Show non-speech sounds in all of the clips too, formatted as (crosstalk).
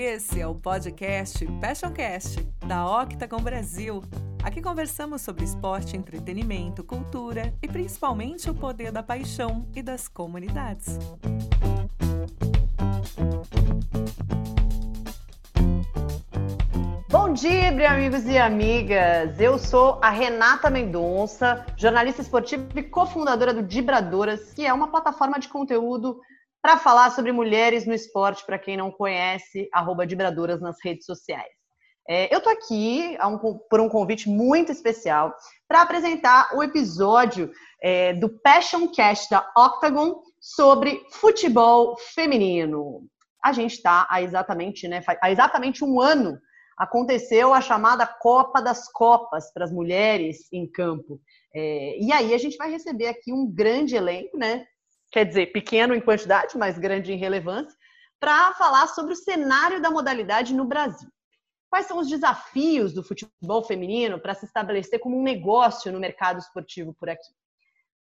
Esse é o podcast Passioncast, da Octagon Brasil. Aqui conversamos sobre esporte, entretenimento, cultura e principalmente o poder da paixão e das comunidades. Bom dia, amigos e amigas! Eu sou a Renata Mendonça, jornalista esportiva e cofundadora do Dibradoras, que é uma plataforma de conteúdo para falar sobre mulheres no esporte, para quem não conhece, arroba Dibradoras nas redes sociais. É, eu tô aqui um, por um convite muito especial para apresentar o episódio é, do Passion Cast da Octagon sobre futebol feminino. A gente está há exatamente, né, há exatamente um ano aconteceu a chamada Copa das Copas para as mulheres em campo. É, e aí a gente vai receber aqui um grande elenco, né? Quer dizer, pequeno em quantidade, mas grande em relevância, para falar sobre o cenário da modalidade no Brasil. Quais são os desafios do futebol feminino para se estabelecer como um negócio no mercado esportivo por aqui?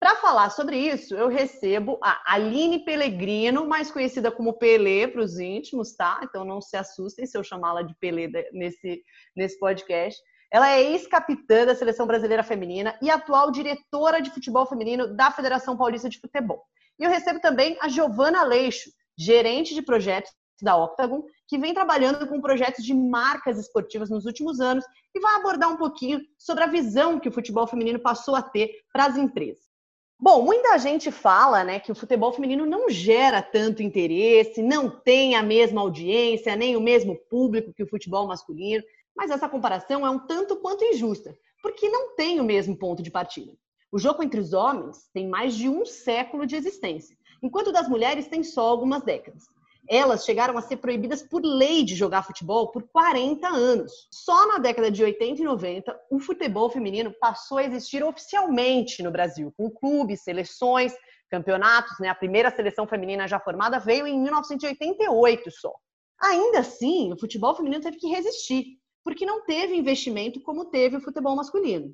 Para falar sobre isso, eu recebo a Aline Pellegrino, mais conhecida como Pelé para os íntimos, tá? Então não se assustem se eu chamá-la de Pelé nesse, nesse podcast. Ela é ex-capitã da Seleção Brasileira Feminina e atual diretora de futebol feminino da Federação Paulista de Futebol. E eu recebo também a Giovana Leixo, gerente de projetos da Octagon, que vem trabalhando com projetos de marcas esportivas nos últimos anos e vai abordar um pouquinho sobre a visão que o futebol feminino passou a ter para as empresas. Bom, muita gente fala né, que o futebol feminino não gera tanto interesse, não tem a mesma audiência, nem o mesmo público que o futebol masculino, mas essa comparação é um tanto quanto injusta, porque não tem o mesmo ponto de partida. O jogo entre os homens tem mais de um século de existência, enquanto das mulheres tem só algumas décadas. Elas chegaram a ser proibidas por lei de jogar futebol por 40 anos. Só na década de 80 e 90, o futebol feminino passou a existir oficialmente no Brasil, com clubes, seleções, campeonatos. Né? A primeira seleção feminina já formada veio em 1988 só. Ainda assim, o futebol feminino teve que resistir, porque não teve investimento como teve o futebol masculino.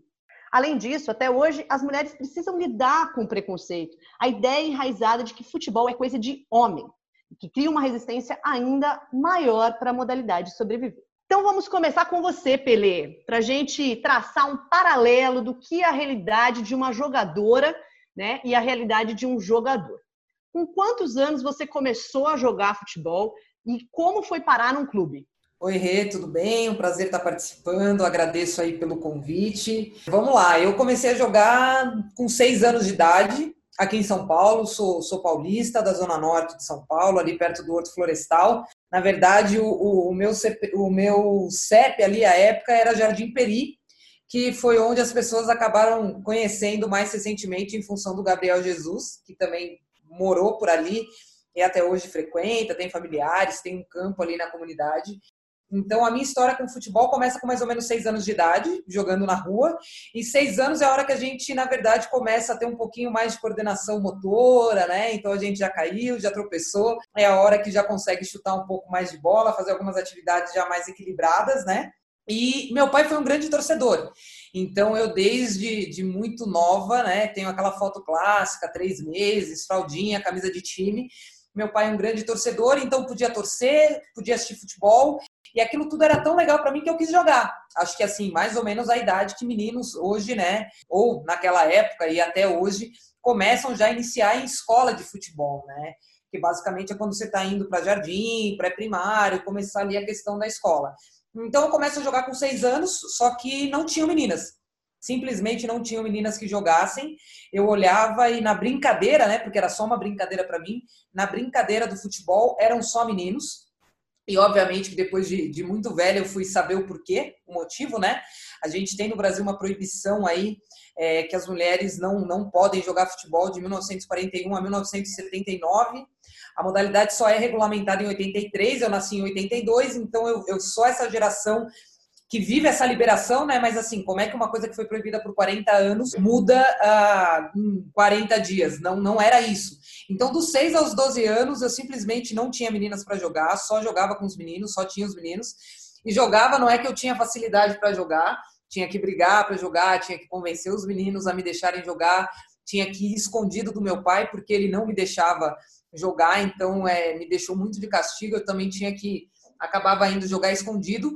Além disso, até hoje, as mulheres precisam lidar com o preconceito, a ideia enraizada de que futebol é coisa de homem que cria uma resistência ainda maior para a modalidade sobreviver. Então vamos começar com você, Pelé, para a gente traçar um paralelo do que é a realidade de uma jogadora né, e a realidade de um jogador. Com quantos anos você começou a jogar futebol e como foi parar num clube? Oi, Rê, tudo bem? Um prazer estar participando. Agradeço aí pelo convite. Vamos lá, eu comecei a jogar com seis anos de idade aqui em São Paulo, sou, sou paulista, da Zona Norte de São Paulo, ali perto do Horto Florestal. Na verdade, o, o, meu, o meu CEP ali, à época, era Jardim Peri, que foi onde as pessoas acabaram conhecendo mais recentemente em função do Gabriel Jesus, que também morou por ali e até hoje frequenta, tem familiares, tem um campo ali na comunidade. Então, a minha história com futebol começa com mais ou menos seis anos de idade, jogando na rua. E seis anos é a hora que a gente, na verdade, começa a ter um pouquinho mais de coordenação motora, né? Então, a gente já caiu, já tropeçou. É a hora que já consegue chutar um pouco mais de bola, fazer algumas atividades já mais equilibradas, né? E meu pai foi um grande torcedor. Então, eu, desde de muito nova, né? Tenho aquela foto clássica, três meses, fraldinha, camisa de time. Meu pai é um grande torcedor, então podia torcer, podia assistir futebol e aquilo tudo era tão legal para mim que eu quis jogar. Acho que assim, mais ou menos a idade que meninos hoje, né, ou naquela época e até hoje, começam já a iniciar em escola de futebol, né? Que basicamente é quando você está indo para jardim, pré-primário, começar ali a questão da escola. Então eu começo a jogar com seis anos, só que não tinham meninas. Simplesmente não tinham meninas que jogassem. Eu olhava e na brincadeira, né? Porque era só uma brincadeira para mim. Na brincadeira do futebol eram só meninos. E obviamente que depois de, de, muito velho eu fui saber o porquê, o motivo, né? A gente tem no Brasil uma proibição aí é, que as mulheres não, não podem jogar futebol de 1941 a 1979. A modalidade só é regulamentada em 83, eu nasci em 82, então eu, eu sou essa geração que vive essa liberação, né? Mas assim, como é que uma coisa que foi proibida por 40 anos muda uh, em 40 dias? Não, não era isso. Então, dos 6 aos 12 anos, eu simplesmente não tinha meninas para jogar, só jogava com os meninos, só tinha os meninos. E jogava, não é que eu tinha facilidade para jogar, tinha que brigar para jogar, tinha que convencer os meninos a me deixarem jogar, tinha que ir escondido do meu pai, porque ele não me deixava jogar, então é, me deixou muito de castigo. Eu também tinha que acabava indo jogar escondido.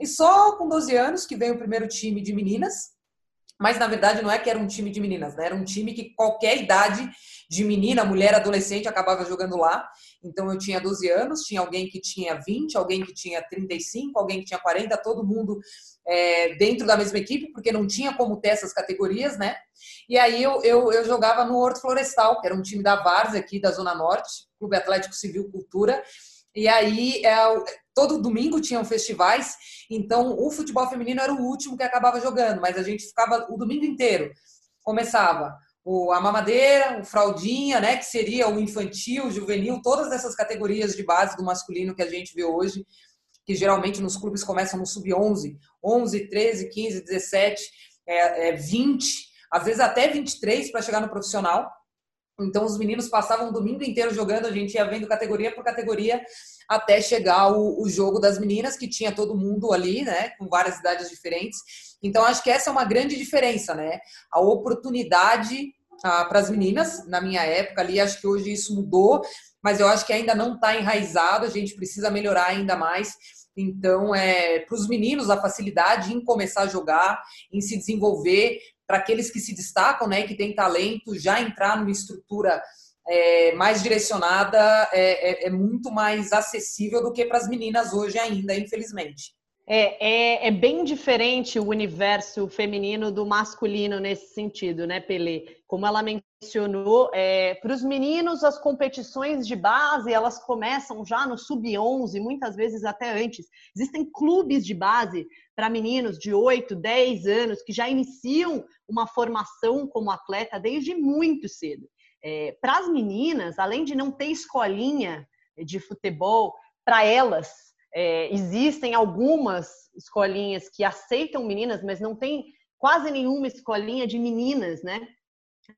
E só com 12 anos que veio o primeiro time de meninas, mas na verdade não é que era um time de meninas, né? Era um time que qualquer idade de menina, mulher, adolescente acabava jogando lá. Então eu tinha 12 anos, tinha alguém que tinha 20, alguém que tinha 35, alguém que tinha 40, todo mundo é, dentro da mesma equipe, porque não tinha como ter essas categorias, né? E aí eu, eu, eu jogava no Horto Florestal, que era um time da Várzea aqui da Zona Norte, Clube Atlético Civil Cultura. E aí, é, todo domingo tinham festivais, então o futebol feminino era o último que acabava jogando, mas a gente ficava o domingo inteiro. Começava o, a mamadeira, o fraldinha, né, que seria o infantil, o juvenil, todas essas categorias de base do masculino que a gente vê hoje, que geralmente nos clubes começam no sub-11, 11, 13, 15, 17, é, é 20, às vezes até 23 para chegar no profissional. Então, os meninos passavam o domingo inteiro jogando, a gente ia vendo categoria por categoria até chegar o, o, jogo das meninas, que tinha todo mundo ali, né, com várias idades diferentes. Então, acho que essa é uma grande diferença, né? A oportunidade ah, para as meninas, na minha época ali, acho que hoje isso mudou, mas eu acho que ainda não está enraizado, a gente precisa melhorar ainda mais. Então, é para os meninos a facilidade em começar a jogar, em se desenvolver, para aqueles que se destacam, né, que têm talento, já entrar numa estrutura é, mais direcionada é, é, é, muito mais acessível do que para as meninas hoje ainda, infelizmente. É, é, é, bem diferente o universo feminino do masculino nesse sentido, né, Pelé? Como ela mencionou, é, para os meninos as competições de base elas começam já no sub-11, muitas vezes até antes. Existem clubes de base para meninos de 8, 10 anos que já iniciam uma formação como atleta desde muito cedo. É, para as meninas, além de não ter escolinha de futebol, para elas é, existem algumas escolinhas que aceitam meninas, mas não tem quase nenhuma escolinha de meninas, né?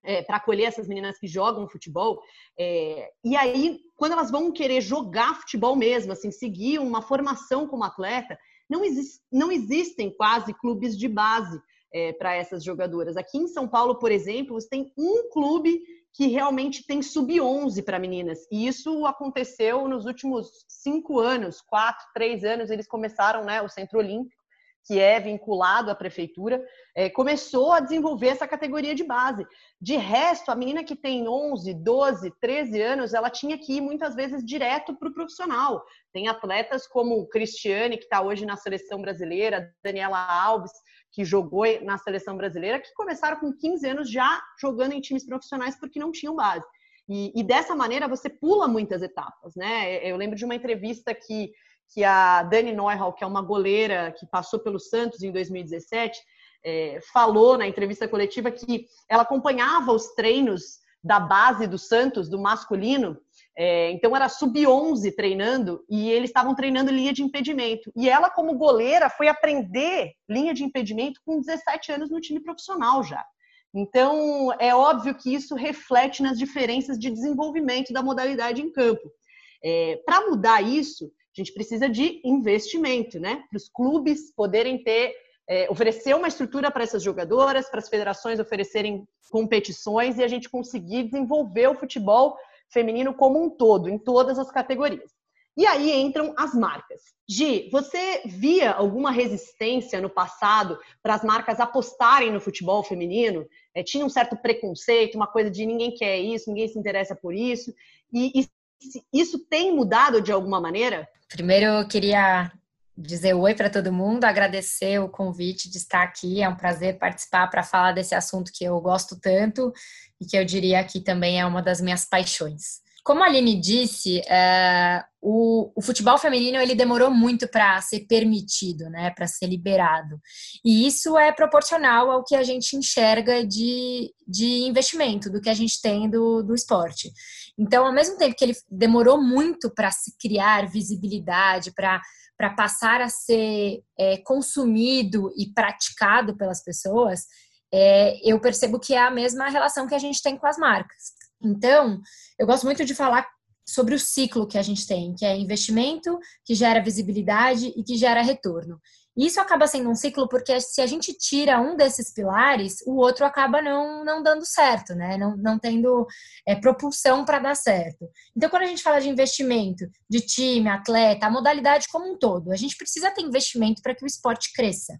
É, para acolher essas meninas que jogam futebol. É, e aí, quando elas vão querer jogar futebol mesmo, assim, seguir uma formação como atleta, não, exist, não existem quase clubes de base é, para essas jogadoras. Aqui em São Paulo, por exemplo, você tem um clube que realmente tem sub-11 para meninas. E isso aconteceu nos últimos cinco anos, quatro, três anos, eles começaram, né, o Centro Olímpico, que é vinculado à prefeitura, é, começou a desenvolver essa categoria de base. De resto, a menina que tem 11, 12, 13 anos, ela tinha que ir muitas vezes direto para o profissional. Tem atletas como Cristiane, que está hoje na seleção brasileira, Daniela Alves, que jogou na seleção brasileira, que começaram com 15 anos já jogando em times profissionais porque não tinham base. E, e dessa maneira você pula muitas etapas, né? Eu lembro de uma entrevista que, que a Dani Neuhal, que é uma goleira que passou pelo Santos em 2017, é, falou na entrevista coletiva que ela acompanhava os treinos da base do Santos, do masculino, é, então era sub-11 treinando e eles estavam treinando linha de impedimento. E ela, como goleira, foi aprender linha de impedimento com 17 anos no time profissional já. Então é óbvio que isso reflete nas diferenças de desenvolvimento da modalidade em campo. É, Para mudar isso, a gente precisa de investimento, né? Para os clubes poderem ter é, oferecer uma estrutura para essas jogadoras, para as federações oferecerem competições e a gente conseguir desenvolver o futebol feminino como um todo, em todas as categorias. E aí entram as marcas. Gi, você via alguma resistência no passado para as marcas apostarem no futebol feminino? É, tinha um certo preconceito, uma coisa de ninguém quer isso, ninguém se interessa por isso. E, e isso tem mudado de alguma maneira? Primeiro, eu queria dizer oi para todo mundo, agradecer o convite de estar aqui. É um prazer participar para falar desse assunto que eu gosto tanto e que eu diria que também é uma das minhas paixões. Como a Aline disse, é, o, o, futebol feminino ele demorou muito para ser permitido, né, para ser liberado. E isso é proporcional ao que a gente enxerga de, de investimento, do que a gente tem do, do esporte. Então, ao mesmo tempo que ele demorou muito para se criar visibilidade, para para passar a ser é, consumido e praticado pelas pessoas, é, eu percebo que é a mesma relação que a gente tem com as marcas. Então, eu gosto muito de falar sobre o ciclo que a gente tem, que é investimento, que gera visibilidade e que gera retorno. isso acaba sendo um ciclo porque se a gente tira um desses pilares, o outro acaba não, não dando certo, né? Não, não tendo é, propulsão para dar certo. Então, quando a gente fala de investimento de time, atleta, a modalidade como um todo, a gente precisa ter investimento para que o esporte cresça.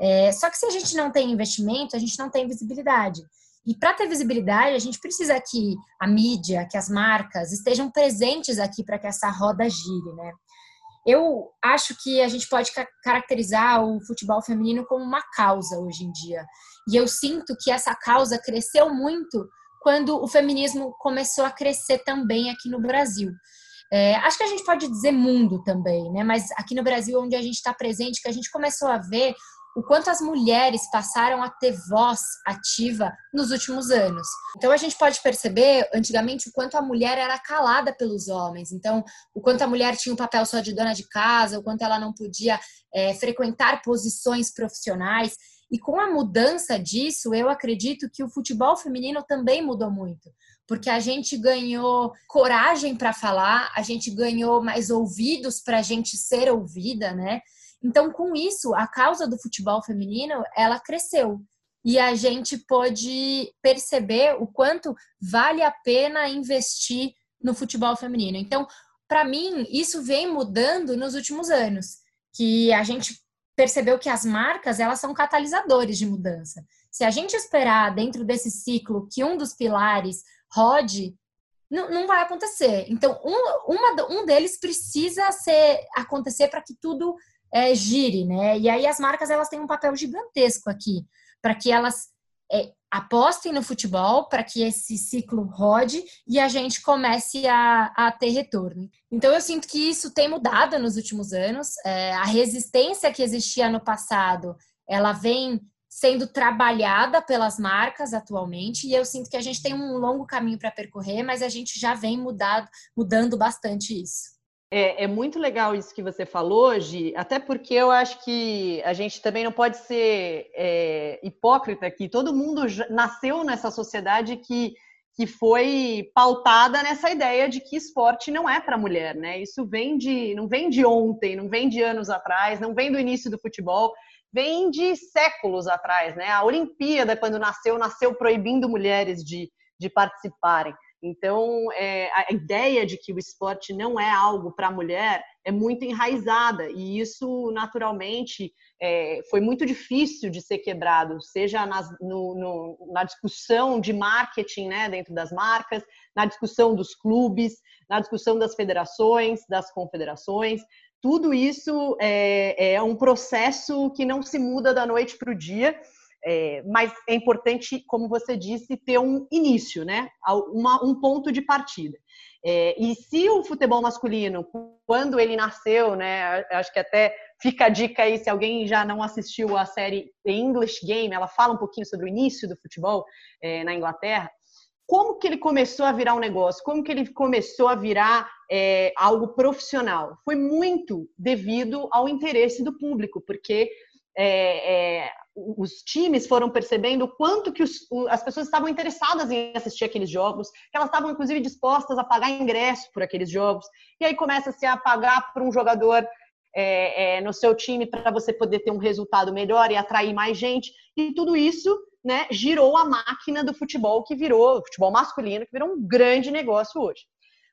É, só que se a gente não tem investimento, a gente não tem visibilidade. E para ter visibilidade, a gente precisa que a mídia, que as marcas estejam presentes aqui para que essa roda gire, né? Eu acho que a gente pode caracterizar o futebol feminino como uma causa hoje em dia. E eu sinto que essa causa cresceu muito quando o feminismo começou a crescer também aqui no Brasil. É, acho que a gente pode dizer mundo também, né? Mas aqui no Brasil, onde a gente está presente, que a gente começou a ver o quanto as mulheres passaram a ter voz ativa nos últimos anos. Então a gente pode perceber, antigamente, o quanto a mulher era calada pelos homens. Então, o quanto a mulher tinha um papel só de dona de casa, o quanto ela não podia é, frequentar posições profissionais. E com a mudança disso, eu acredito que o futebol feminino também mudou muito porque a gente ganhou coragem para falar, a gente ganhou mais ouvidos para a gente ser ouvida, né? Então, com isso, a causa do futebol feminino, ela cresceu. E a gente pôde perceber o quanto vale a pena investir no futebol feminino. Então, para mim, isso vem mudando nos últimos anos, que a gente percebeu que as marcas, elas são catalisadores de mudança. Se a gente esperar dentro desse ciclo que um dos pilares rode, não, não vai acontecer. Então, um, uma, um deles precisa ser acontecer para que tudo é, gire, né? E aí as marcas elas têm um papel gigantesco aqui para que elas é, apostem no futebol, para que esse ciclo rode e a gente comece a, a, ter retorno. Então eu sinto que isso tem mudado nos últimos anos. É, a resistência que existia no passado, ela vem sendo trabalhada pelas marcas atualmente e eu sinto que a gente tem um longo caminho para percorrer, mas a gente já vem mudado, mudando bastante isso. É, é, muito legal isso que você falou, Gi, até porque eu acho que a gente também não pode ser é, hipócrita aqui. Todo mundo nasceu nessa sociedade que, que foi pautada nessa ideia de que esporte não é para mulher, né? Isso vem de, não vem de ontem, não vem de anos atrás, não vem do início do futebol, vem de séculos atrás, né? A Olimpíada, quando nasceu, nasceu proibindo mulheres de, de participarem. Então, é, a ideia de que o esporte não é algo para a mulher é muito enraizada e isso, naturalmente, é, foi muito difícil de ser quebrado, seja nas, no, no, na discussão de marketing né, dentro das marcas, na discussão dos clubes, na discussão das federações, das confederações. Tudo isso é, é um processo que não se muda da noite para o dia é, mas é importante, como você disse, ter um início, né? Uma, um ponto de partida. É, e se o futebol masculino, quando ele nasceu, né? Acho que até fica a dica aí, se alguém já não assistiu a série The English Game, ela fala um pouquinho sobre o início do futebol é, na Inglaterra. Como que ele começou a virar um negócio? Como que ele começou a virar é, algo profissional? Foi muito devido ao interesse do público, porque é, é, os times foram percebendo o quanto que os, as pessoas estavam interessadas em assistir aqueles jogos, que elas estavam inclusive dispostas a pagar ingresso por aqueles jogos. E aí começa-se a pagar por um jogador é, é, no seu time para você poder ter um resultado melhor e atrair mais gente. E tudo isso né, girou a máquina do futebol que virou, o futebol masculino, que virou um grande negócio hoje.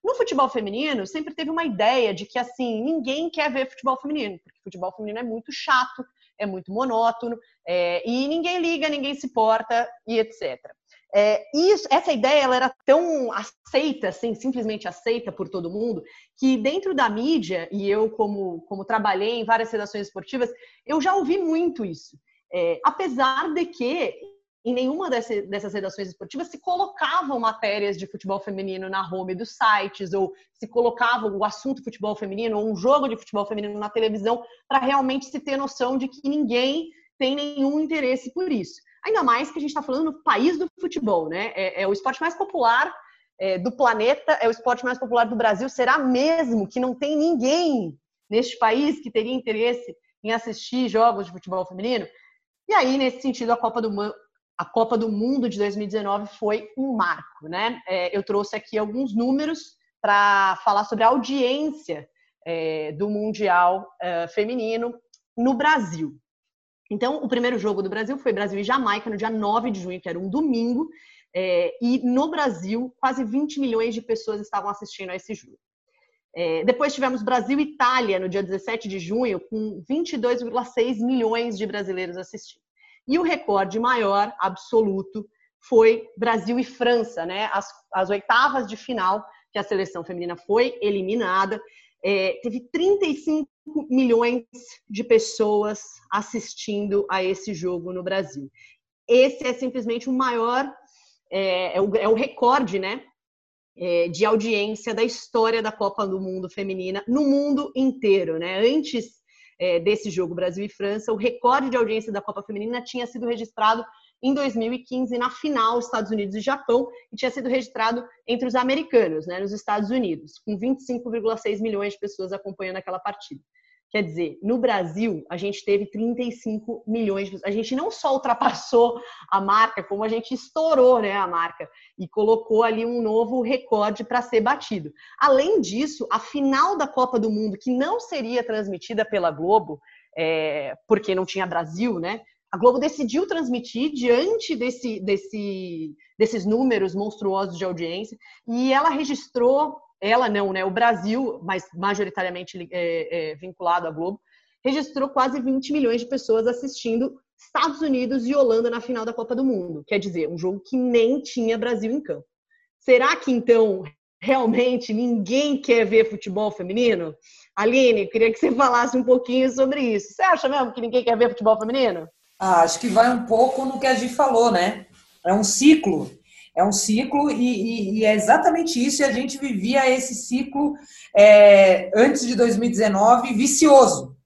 No futebol feminino, sempre teve uma ideia de que assim, ninguém quer ver futebol feminino, porque futebol feminino é muito chato, é muito monótono, é, e ninguém liga, ninguém se porta, e etc. É, isso, essa ideia ela era tão aceita, assim, simplesmente aceita por todo mundo, que dentro da mídia, e eu como, como trabalhei em várias redações esportivas, eu já ouvi muito isso. É, apesar de que em nenhuma dessas redações esportivas se colocavam matérias de futebol feminino na home dos sites, ou se colocava o assunto futebol feminino, ou um jogo de futebol feminino na televisão, para realmente se ter noção de que ninguém tem nenhum interesse por isso. Ainda mais que a gente está falando no país do futebol, né? É, é o esporte mais popular é, do planeta, é o esporte mais popular do Brasil. Será mesmo que não tem ninguém neste país que teria interesse em assistir jogos de futebol feminino? E aí, nesse sentido, a Copa do, a Copa do Mundo de 2019 foi um marco, né? É, eu trouxe aqui alguns números para falar sobre a audiência é, do Mundial é, Feminino no Brasil. Então, o primeiro jogo do Brasil foi Brasil e Jamaica, no dia 9 de junho, que era um domingo, e no Brasil, quase 20 milhões de pessoas estavam assistindo a esse jogo. Depois tivemos Brasil e Itália, no dia 17 de junho, com 22,6 milhões de brasileiros assistindo. E o recorde maior, absoluto, foi Brasil e França, né? As, as oitavas de final, que a seleção feminina foi eliminada. É, teve 35 milhões de pessoas assistindo a esse jogo no Brasil. Esse é simplesmente o maior, é, é, o, é o, recorde, né? É, de audiência da história da Copa do Mundo Feminina no mundo inteiro, né? Antes é, desse jogo Brasil e França, o recorde de audiência da Copa Feminina tinha sido registrado em 2015 na final Estados Unidos e Japão e tinha sido registrado entre os americanos, né, nos Estados Unidos, com 25,6 milhões de pessoas acompanhando aquela partida. Quer dizer, no Brasil, a gente teve 35 milhões de A gente não só ultrapassou a marca, como a gente estourou né, a marca e colocou ali um novo recorde para ser batido. Além disso, a final da Copa do Mundo, que não seria transmitida pela Globo, é, porque não tinha Brasil, né? A Globo decidiu transmitir diante desse, desse, desses números monstruosos de audiência e ela registrou, ela não, né? O Brasil, mas majoritariamente é, é, vinculado à Globo, registrou quase 20 milhões de pessoas assistindo Estados Unidos e Holanda na final da Copa do Mundo. Quer dizer, um jogo que nem tinha Brasil em campo. Será que então realmente ninguém quer ver futebol feminino? Aline, queria que você (laughs) falasse um pouquinho sobre isso. Você acha mesmo que ninguém quer ver futebol feminino? Ah, acho que vai um pouco no que a Gi falou, né? É um ciclo. É um ciclo e, e, e é exatamente isso. E a gente vivia esse ciclo é, antes de 2019 vicioso.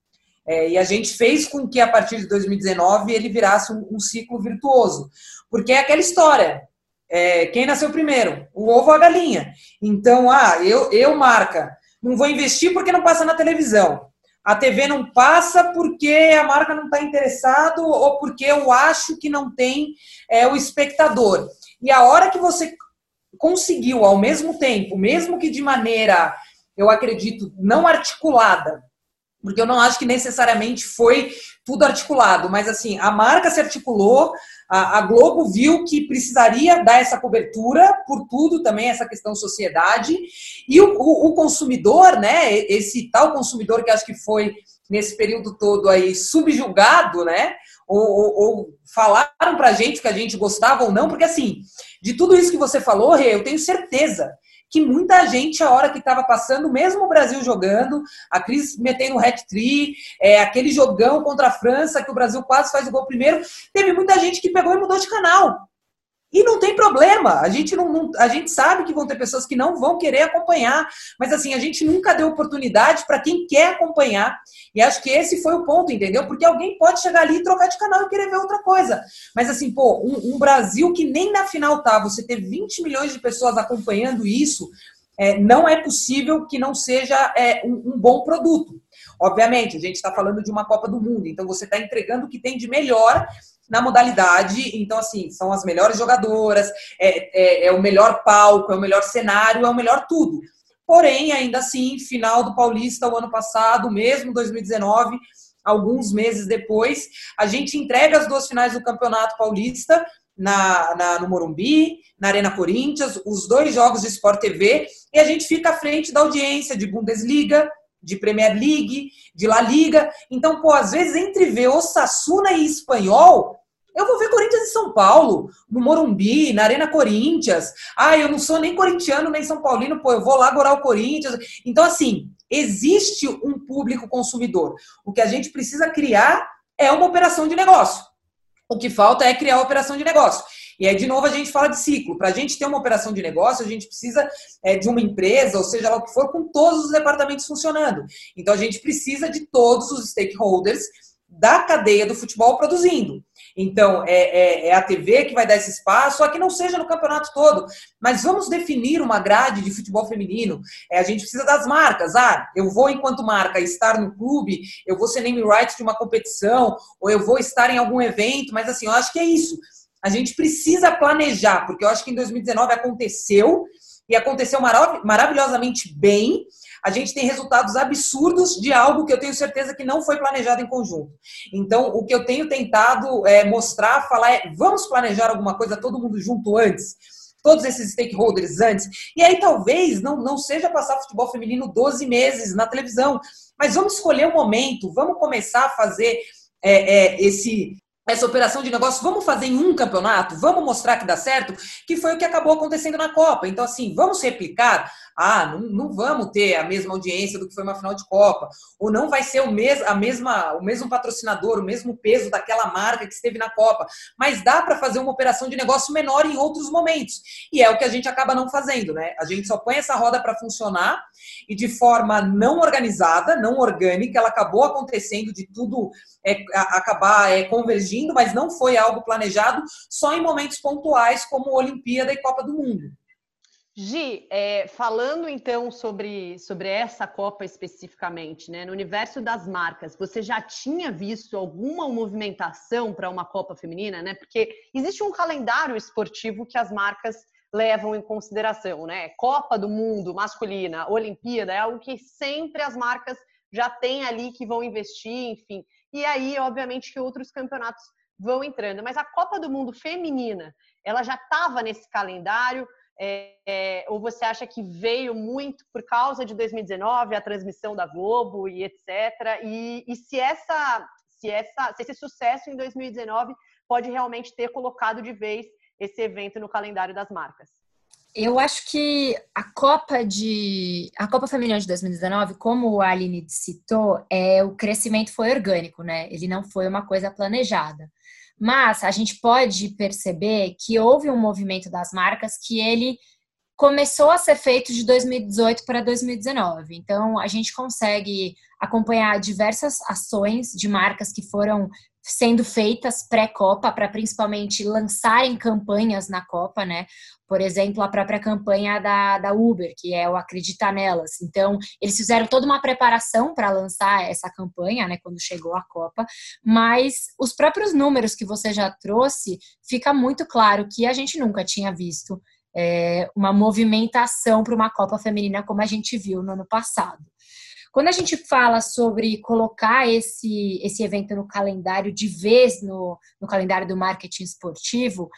É, e a gente fez com que a partir de 2019 ele virasse um, um ciclo virtuoso. Porque é aquela história. É, quem nasceu primeiro? O ovo ou a galinha? Então, ah, eu, eu marca, não vou investir porque não passa na televisão a TV não passa porque a marca não está interessado ou porque eu acho que não tem é, o espectador. E a hora que você conseguiu, ao mesmo tempo, mesmo que de maneira, eu acredito, não articulada, porque eu não acho que necessariamente foi tudo articulado, mas assim, a marca se articulou, a, Globo viu que precisaria dar essa cobertura por tudo também, essa questão sociedade, e o, o, o consumidor, né, esse tal consumidor que acho que foi nesse período todo aí subjugado, né, ou, ou, ou falaram pra gente que a gente gostava ou não, porque assim, de tudo isso que você falou, Rê, eu tenho certeza que muita gente, a hora que estava passando, mesmo o Brasil jogando, a Cris metendo um hat-trick, é, aquele jogão contra a França, que o Brasil quase faz o gol primeiro, teve muita gente que pegou e mudou de canal. E não tem problema, a gente, não, não, a gente sabe que vão ter pessoas que não vão querer acompanhar, mas assim, a gente nunca deu oportunidade para quem quer acompanhar. E acho que esse foi o ponto, entendeu? Porque alguém pode chegar ali e trocar de canal e querer ver outra coisa. Mas assim, pô, um, um Brasil que nem na final tá, você ter 20 milhões de pessoas acompanhando isso, é, não é possível que não seja é, um, um bom produto. Obviamente, a gente está falando de uma Copa do Mundo, então você está entregando o que tem de melhor na modalidade. Então, assim, são as melhores jogadoras, é, é, é o melhor palco, é o melhor cenário, é o melhor tudo. Porém, ainda assim, final do Paulista o ano passado, mesmo 2019, alguns meses depois, a gente entrega as duas finais do Campeonato Paulista na, na, no Morumbi, na Arena Corinthians, os dois jogos de Sport TV, e a gente fica à frente da audiência de Bundesliga, de Premier League, de La Liga. Então, pô, às vezes entre ver Osasuna e Espanhol, eu vou ver Corinthians e São Paulo, no Morumbi, na Arena Corinthians. Ah, eu não sou nem corintiano, nem São Paulino, pô, eu vou lá adorar o Corinthians. Então, assim, existe um público consumidor. O que a gente precisa criar é uma operação de negócio. O que falta é criar a operação de negócio. E aí, de novo, a gente fala de ciclo. Para a gente ter uma operação de negócio, a gente precisa é, de uma empresa, ou seja lá o que for, com todos os departamentos funcionando. Então, a gente precisa de todos os stakeholders da cadeia do futebol produzindo. Então, é, é, é, a TV que vai dar esse espaço, só que não seja no campeonato todo. Mas vamos definir uma grade de futebol feminino. É, a gente precisa das marcas. Ah, eu vou, enquanto marca, estar no clube, eu vou ser name rights de uma competição, ou eu vou estar em algum evento, mas assim, eu acho que é isso. A gente precisa planejar, porque eu acho que em 2019 aconteceu, e aconteceu marav maravilhosamente bem. A gente tem resultados absurdos de algo que eu tenho certeza que não foi planejado em conjunto. Então, o que eu tenho tentado é mostrar, falar é, vamos planejar alguma coisa todo mundo junto antes? todos esses stakeholders antes. E aí talvez não, não seja passar futebol feminino 12 meses na televisão, mas vamos escolher o um momento, vamos começar a fazer é, é, esse essa operação de negócio, vamos fazer em um campeonato, vamos mostrar que dá certo, que foi o que acabou acontecendo na Copa. Então, assim, vamos replicar. Ah, não, não vamos ter a mesma audiência do que foi uma final de Copa, ou não vai ser o, mes a mesma, o mesmo patrocinador, o mesmo peso daquela marca que esteve na Copa, mas dá para fazer uma operação de negócio menor em outros momentos. E é o que a gente acaba não fazendo, né? A gente só põe essa roda para funcionar e de forma não organizada, não orgânica, ela acabou acontecendo de tudo é, acabar é, convergindo, mas não foi algo planejado só em momentos pontuais como Olimpíada e Copa do Mundo. Gi, é, falando então sobre, sobre essa Copa especificamente, né, no universo das marcas, você já tinha visto alguma movimentação para uma Copa feminina, né? Porque existe um calendário esportivo que as marcas levam em consideração, né? Copa do Mundo masculina, Olimpíada, é algo que sempre as marcas já têm ali que vão investir, enfim. E aí, obviamente, que outros campeonatos vão entrando. Mas a Copa do Mundo feminina, ela já estava nesse calendário? É, ou você acha que veio muito por causa de 2019, a transmissão da Globo e etc. E, e se, essa, se, essa, se esse sucesso em 2019 pode realmente ter colocado de vez esse evento no calendário das marcas? Eu acho que a Copa de a Copa Feminina de 2019, como a Aline citou, é o crescimento foi orgânico, né? Ele não foi uma coisa planejada. Mas a gente pode perceber que houve um movimento das marcas que ele começou a ser feito de 2018 para 2019. Então a gente consegue acompanhar diversas ações de marcas que foram sendo feitas pré-Copa para principalmente lançarem campanhas na Copa, né? Por exemplo, a própria campanha da, da Uber, que é o Acreditar Nelas. Então, eles fizeram toda uma preparação para lançar essa campanha, né, quando chegou a Copa, mas os próprios números que você já trouxe, fica muito claro que a gente nunca tinha visto é, uma movimentação para uma Copa Feminina como a gente viu no ano passado. Quando a gente fala sobre colocar esse, esse evento no calendário de vez no, no calendário do marketing esportivo,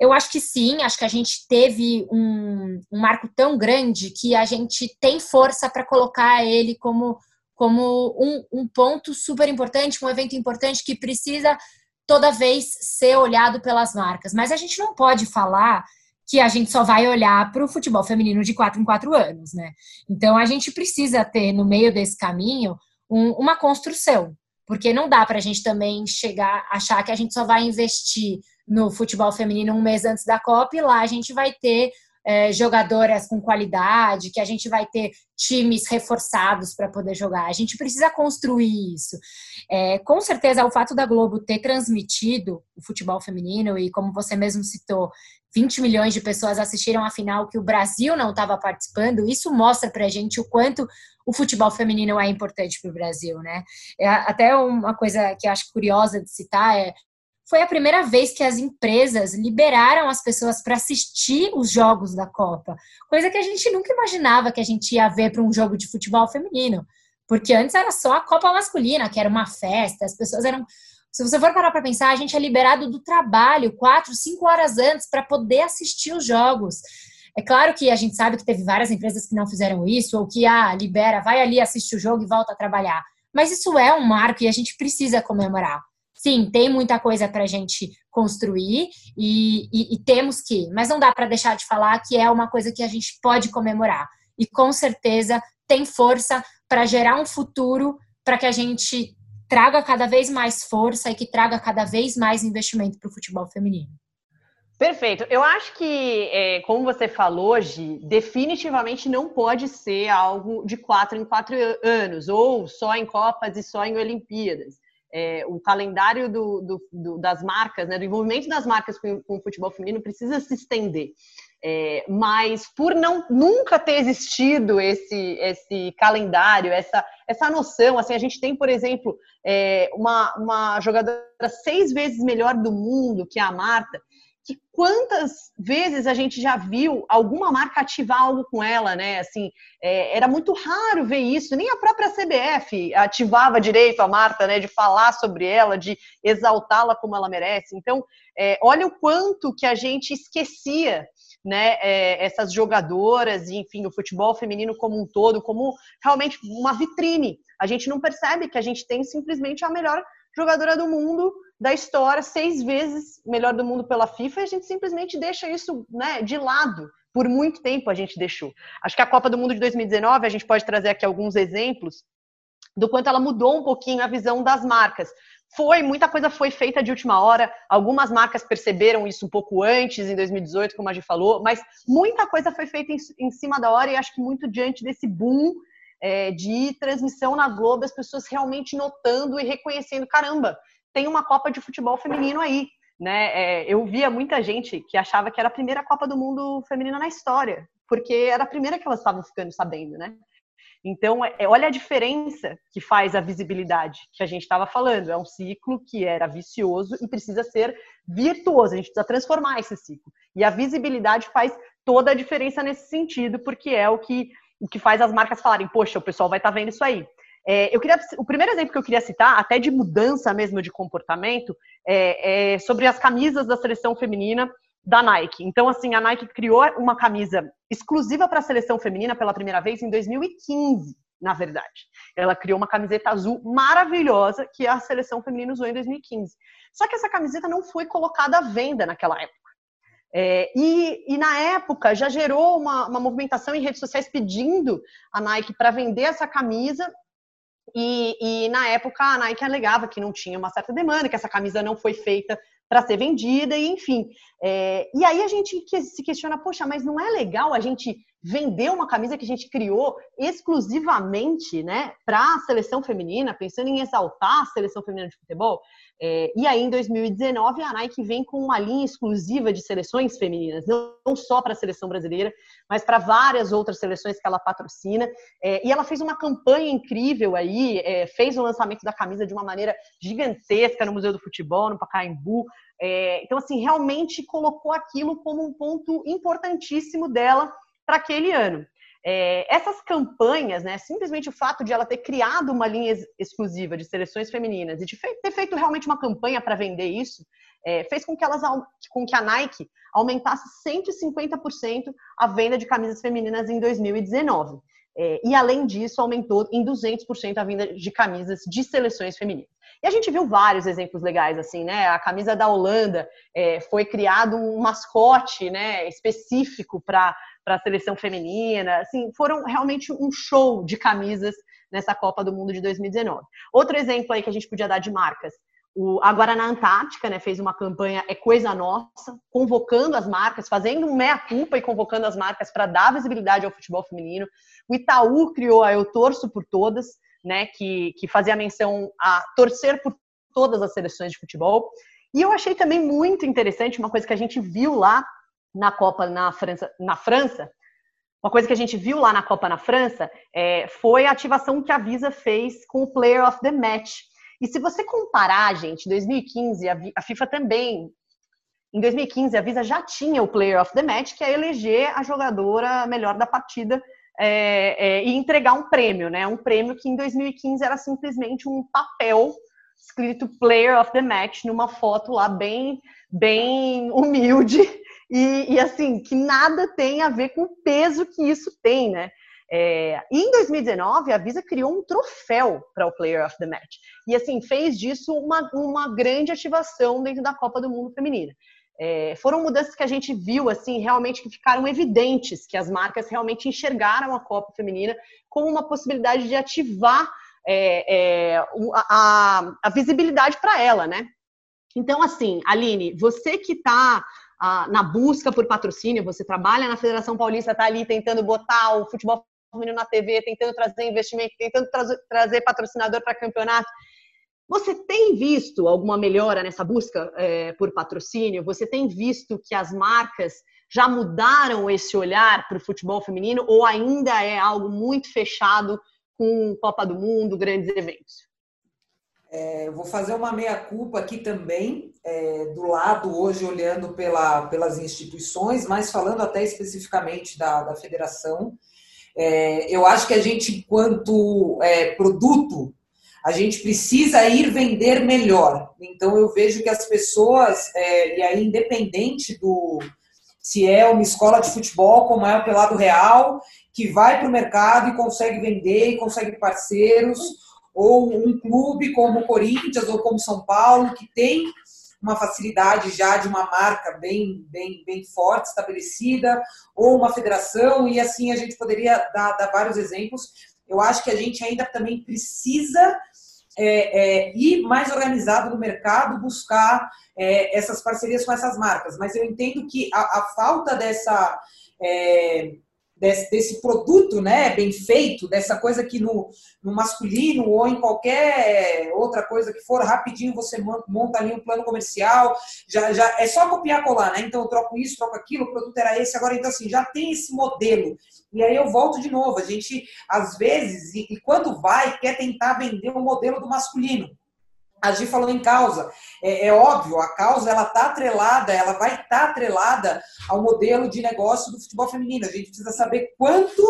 eu acho que sim, acho que a gente teve um, um marco tão grande que a gente tem força para colocar ele como, como um, um ponto super importante, um evento importante que precisa toda vez ser olhado pelas marcas. Mas a gente não pode falar que a gente só vai olhar para o futebol feminino de quatro em quatro anos, né? Então a gente precisa ter no meio desse caminho um, uma construção, porque não dá para a gente também chegar achar que a gente só vai investir no futebol feminino um mês antes da Copa e lá a gente vai ter é, jogadoras com qualidade, que a gente vai ter times reforçados para poder jogar. A gente precisa construir isso. É, com certeza, o fato da Globo ter transmitido o futebol feminino e, como você mesmo citou, 20 milhões de pessoas assistiram a final que o Brasil não estava participando, isso mostra para a gente o quanto o futebol feminino é importante para o Brasil, né? É, até uma coisa que acho curiosa de citar é foi a primeira vez que as empresas liberaram as pessoas para assistir os jogos da Copa, coisa que a gente nunca imaginava que a gente ia ver para um jogo de futebol feminino, porque antes era só a Copa masculina, que era uma festa, as pessoas eram. Se você for parar para pensar, a gente é liberado do trabalho quatro, cinco horas antes para poder assistir os jogos. É claro que a gente sabe que teve várias empresas que não fizeram isso, ou que, ah, libera, vai ali, assiste o jogo e volta a trabalhar. Mas isso é um marco e a gente precisa comemorar sim, tem muita coisa para a gente construir e, e, e, temos que, mas não dá para deixar de falar que é uma coisa que a gente pode comemorar e com certeza tem força para gerar um futuro para que a gente traga cada vez mais força e que traga cada vez mais investimento para o futebol feminino. Perfeito. Eu acho que, é, como você falou hoje, definitivamente não pode ser algo de quatro em quatro anos, ou só em Copas e só em Olimpíadas é, o calendário do, do, do, das marcas, né, do envolvimento das marcas com, com o futebol feminino precisa se estender. É, mas por não nunca ter existido esse, esse calendário, essa, essa noção, assim, a gente tem, por exemplo, é, uma, uma jogadora seis vezes melhor do mundo que a Marta, que quantas vezes a gente já viu alguma marca ativar algo com ela, né? Assim, é, era muito raro ver isso. Nem a própria CBF ativava direito a Marta, né? De falar sobre ela, de exaltá-la como ela merece. Então, é, olha o quanto que a gente esquecia né, é, essas jogadoras, enfim, o futebol feminino como um todo, como realmente uma vitrine. A gente não percebe que a gente tem simplesmente a melhor jogadora do mundo da história, seis vezes melhor do mundo pela FIFA, e a gente simplesmente deixa isso né, de lado. Por muito tempo a gente deixou. Acho que a Copa do Mundo de 2019, a gente pode trazer aqui alguns exemplos do quanto ela mudou um pouquinho a visão das marcas. Foi, muita coisa foi feita de última hora. Algumas marcas perceberam isso um pouco antes, em 2018, como a gente falou, mas muita coisa foi feita em, em cima da hora e acho que muito diante desse boom é, de transmissão na Globo, as pessoas realmente notando e reconhecendo: caramba, tem uma Copa de Futebol feminino aí. Né? É, eu via muita gente que achava que era a primeira Copa do Mundo feminina na história, porque era a primeira que elas estavam ficando sabendo, né? Então, é, olha a diferença que faz a visibilidade que a gente estava falando. É um ciclo que era vicioso e precisa ser virtuoso. A gente precisa transformar esse ciclo. E a visibilidade faz toda a diferença nesse sentido, porque é o que, o que faz as marcas falarem: poxa, o pessoal vai estar tá vendo isso aí. É, eu queria, o primeiro exemplo que eu queria citar, até de mudança mesmo de comportamento, é, é sobre as camisas da seleção feminina da Nike. Então, assim, a Nike criou uma camisa exclusiva para a seleção feminina pela primeira vez em 2015, na verdade. Ela criou uma camiseta azul maravilhosa que a seleção feminina usou em 2015. Só que essa camiseta não foi colocada à venda naquela época. É, e, e, na época já gerou uma, uma movimentação em redes sociais pedindo a Nike para vender essa camisa e, e, na época a Nike alegava que não tinha uma certa demanda, que essa camisa não foi feita para ser vendida, e enfim. É, e aí a gente se questiona, poxa, mas não é legal a gente vender uma camisa que a gente criou exclusivamente né, para a seleção feminina, pensando em exaltar a seleção feminina de futebol? É, e aí, em 2019, a Nike vem com uma linha exclusiva de seleções femininas, não, só para a seleção brasileira, mas para várias outras seleções que ela patrocina. É, e ela fez uma campanha incrível aí, é, fez o lançamento da camisa de uma maneira gigantesca no Museu do Futebol, no Pacaembu. É, então, assim, realmente colocou aquilo como um ponto importantíssimo dela para aquele ano. É, essas campanhas, né, simplesmente o fato de ela ter criado uma linha exclusiva de seleções femininas e de ter feito realmente uma campanha para vender isso, é, fez com que, elas, com que a Nike aumentasse 150% a venda de camisas femininas em 2019. É, e além disso, aumentou em 200% a venda de camisas de seleções femininas. E a gente viu vários exemplos legais, assim, né? A camisa da Holanda é, foi criado um mascote né, específico para a seleção feminina. Assim, foram realmente um show de camisas nessa Copa do Mundo de 2019. Outro exemplo aí que a gente podia dar de marcas. O, a Guaraná Antártica né, fez uma campanha É Coisa Nossa, convocando as marcas, fazendo um meia-culpa e convocando as marcas para dar visibilidade ao futebol feminino. O Itaú criou a Eu Torço por Todas, né, que, que fazia menção a torcer por todas as seleções de futebol. E eu achei também muito interessante uma coisa que a gente viu lá na Copa na França, na França, uma coisa que a gente viu lá na Copa na França é, foi a ativação que a Visa fez com o Player of the Match. E se você comparar, gente, 2015, a FIFA também. Em 2015, a Visa já tinha o Player of the Match, que é eleger a jogadora melhor da partida é, é, e entregar um prêmio, né? Um prêmio que em 2015 era simplesmente um papel escrito Player of the Match numa foto lá bem, bem humilde (laughs) e, e, assim, que nada tem a ver com o peso que isso tem, né? É, e em 2019, a Visa criou um troféu para o Player of the Match. E assim, fez disso uma, uma grande ativação dentro da Copa do Mundo Feminina. É, foram mudanças que a gente viu, assim, realmente que ficaram evidentes, que as marcas realmente enxergaram a Copa Feminina como uma possibilidade de ativar é, é a, a, visibilidade para ela, né? Então, assim, Aline, você que está na busca por patrocínio, você trabalha na Federação Paulista, está ali tentando botar o futebol feminino na TV, tentando trazer investimento, tentando tra trazer patrocinador para campeonato. Você tem visto alguma melhora nessa busca é, por patrocínio? Você tem visto que as marcas já mudaram esse olhar para o futebol feminino ou ainda é algo muito fechado com Copa do Mundo, grandes eventos? É, vou fazer uma meia-culpa aqui também, é, do lado hoje olhando pela, pelas instituições, mas falando até especificamente da, da federação. É, eu acho que a gente, enquanto é, produto, a gente precisa ir vender melhor. Então, eu vejo que as pessoas, é, e aí, independente do se é uma escola de futebol, como é o Pelado Real, que vai para o mercado e consegue vender, e consegue parceiros, ou um clube como o Corinthians ou como São Paulo, que tem uma facilidade já de uma marca bem, bem, bem forte, estabelecida, ou uma federação, e assim a gente poderia dar, dar vários exemplos. Eu acho que a gente ainda também precisa é, é, ir mais organizado no mercado, buscar é, essas parcerias com essas marcas. Mas eu entendo que a, a falta dessa é, desse, desse, produto né, bem feito, dessa coisa que no, no, masculino ou em qualquer outra coisa que for, rapidinho você monta ali um plano comercial, já, já é só copiar e colar, né? Então eu troco isso, troco aquilo, o produto era esse, agora então assim, já tem esse modelo. E aí eu volto de novo, a gente às vezes, e, e quando vai, quer tentar vender o modelo do masculino a Gi falou em causa. É, é, óbvio, a causa ela está atrelada, ela vai estar tá atrelada ao modelo de negócio do futebol feminino. A gente precisa saber quanto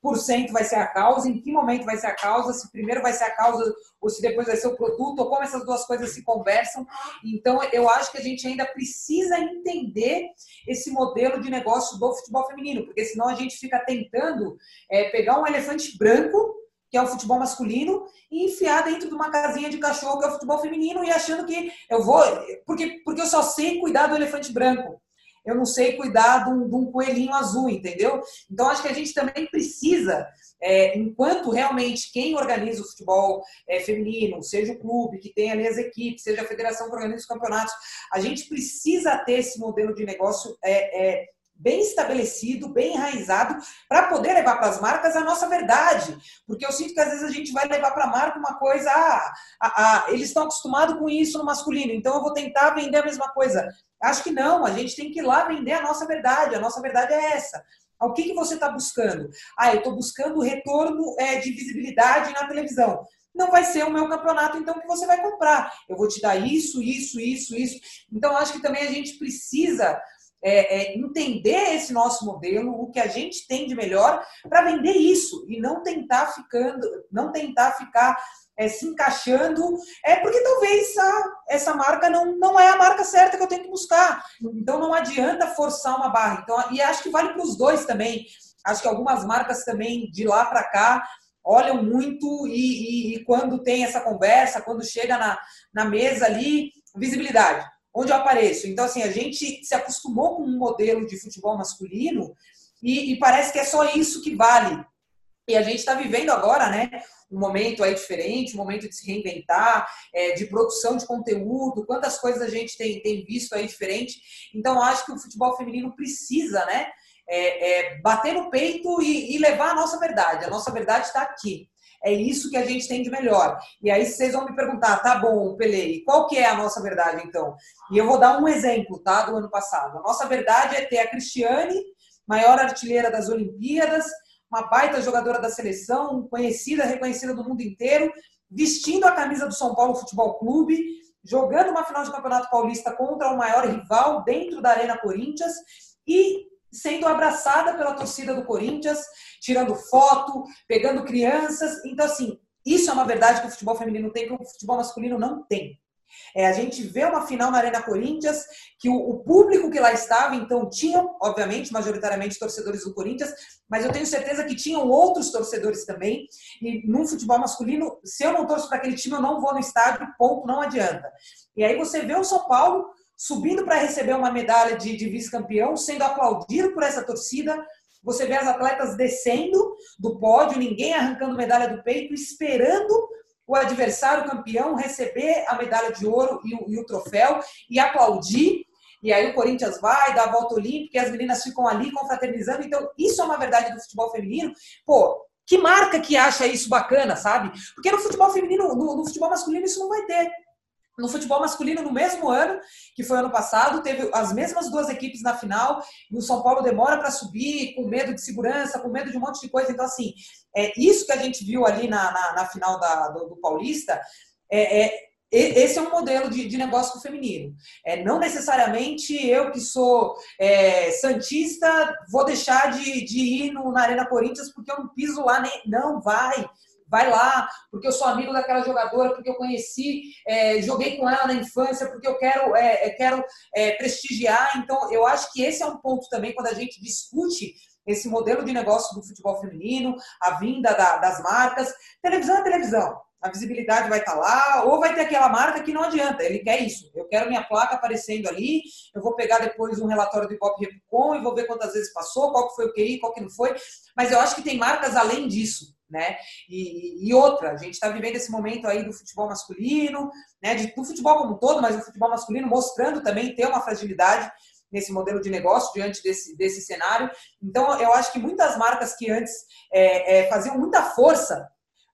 por cento vai ser a causa, em que momento vai ser a causa, se primeiro vai ser a causa ou se depois vai ser o produto, ou como essas duas coisas se conversam. Então, eu acho que a gente ainda precisa entender esse modelo de negócio do futebol feminino, porque senão a gente fica tentando é, pegar um elefante branco que é o futebol masculino, e enfiar dentro de uma casinha de cachorro, que é o futebol feminino, e achando que eu vou. Porque, porque eu só sei cuidar do elefante branco. Eu não sei cuidar de um, de um coelhinho azul, entendeu? Então, acho que a gente também precisa, é, enquanto realmente quem organiza o futebol é, feminino, seja o clube, que tem ali as equipes, seja a federação que organiza os campeonatos, a gente precisa ter esse modelo de negócio é, é bem estabelecido, bem enraizado, para poder levar para as marcas a nossa verdade. Porque eu sinto que às vezes a gente vai levar para a marca uma coisa, ah, ah, ah, eles estão acostumados com isso no masculino, então eu vou tentar vender a mesma coisa. Acho que não, a gente tem que ir lá vender a nossa verdade, a nossa verdade é essa. O que, que você está buscando? Ah, eu estou buscando retorno é, de visibilidade na televisão não vai ser o meu campeonato, então, que você vai comprar. Eu vou te dar isso, isso, isso, isso. Então, acho que também a gente precisa é, é, entender esse nosso modelo, o que a gente tem de melhor, para vender isso e não tentar ficando, não tentar ficar é, se encaixando, é porque talvez a, essa marca não, não é a marca certa que eu tenho que buscar. Então não adianta forçar uma barra. Então, e acho que vale para os dois também. Acho que algumas marcas também de lá para cá olham muito e, e, e, quando tem essa conversa, quando chega na, na mesa ali, visibilidade onde eu apareço. Então, assim, a gente se acostumou com um modelo de futebol masculino e, e parece que é só isso que vale. E a gente está vivendo agora, né, um momento aí diferente, um momento de se reinventar, é, de produção de conteúdo, quantas coisas a gente tem, tem visto aí diferente. Então, acho que o futebol feminino precisa, né, é, é, bater no peito e, e levar a nossa verdade. A nossa verdade está aqui. É isso que a gente tem de melhor. E aí vocês vão me perguntar, tá bom, Pelei, qual que é a nossa verdade então? E eu vou dar um exemplo, tá, do ano passado. A nossa verdade é ter a Cristiane, maior artilheira das Olimpíadas, uma baita jogadora da seleção, conhecida, reconhecida do mundo inteiro, vestindo a camisa do São Paulo Futebol Clube, jogando uma final de Campeonato Paulista contra o maior rival dentro da Arena Corinthians e sendo abraçada pela torcida do Corinthians, tirando foto, pegando crianças. Então, assim, isso é uma verdade que o futebol feminino tem, que o futebol masculino não tem. É, a gente vê uma final na Arena Corinthians, que o, o, público que lá estava, então, tinham, obviamente, majoritariamente torcedores do Corinthians, mas eu tenho certeza que tinham outros torcedores também. E num futebol masculino, se eu não torço para aquele time, eu não vou no estádio, ponto, não adianta. E aí você vê o São Paulo subindo para receber uma medalha de, de vice-campeão, sendo aplaudido por essa torcida. Você vê as atletas descendo do pódio, ninguém arrancando medalha do peito, esperando o adversário campeão receber a medalha de ouro e o, e o troféu e aplaudir. E aí o Corinthians vai, dá a volta olímpica e as meninas ficam ali confraternizando. Então, isso é uma verdade do futebol feminino. Pô, que marca que acha isso bacana, sabe? Porque no futebol feminino, no, no futebol masculino, isso não vai ter. No futebol masculino, no mesmo ano, que foi ano passado, teve as mesmas duas equipes na final, e o São Paulo demora para subir, com medo de segurança, com medo de um monte de coisa. Então, assim, é isso que a gente viu ali na, na, na final da, do, do, Paulista é, é esse é um modelo de, de negócio feminino. É, não necessariamente eu que sou é, santista vou deixar de, de ir no, na Arena Corinthians porque eu não piso lá, nem, não, vai, vai lá, porque eu sou amigo daquela jogadora, porque eu conheci, é, joguei com ela na infância, porque eu quero, é, é quero é, prestigiar. Então, eu acho que esse é um ponto também quando a gente discute esse modelo de negócio do futebol feminino, a vinda da, das marcas. Televisão é televisão a visibilidade vai estar tá lá, ou vai ter aquela marca que não adianta, ele quer isso. Eu quero minha placa aparecendo ali, eu vou pegar depois um relatório do Ibope Repcom e vou ver quantas vezes passou, qual que foi o QI, qual que não foi. Mas eu acho que tem marcas além disso, né? E, e outra, a gente está vivendo esse momento aí do futebol masculino, né? De, do futebol como um todo, mas do futebol masculino mostrando também ter uma fragilidade nesse modelo de negócio diante desse, desse cenário. Então, eu acho que muitas marcas que antes é, é, faziam muita força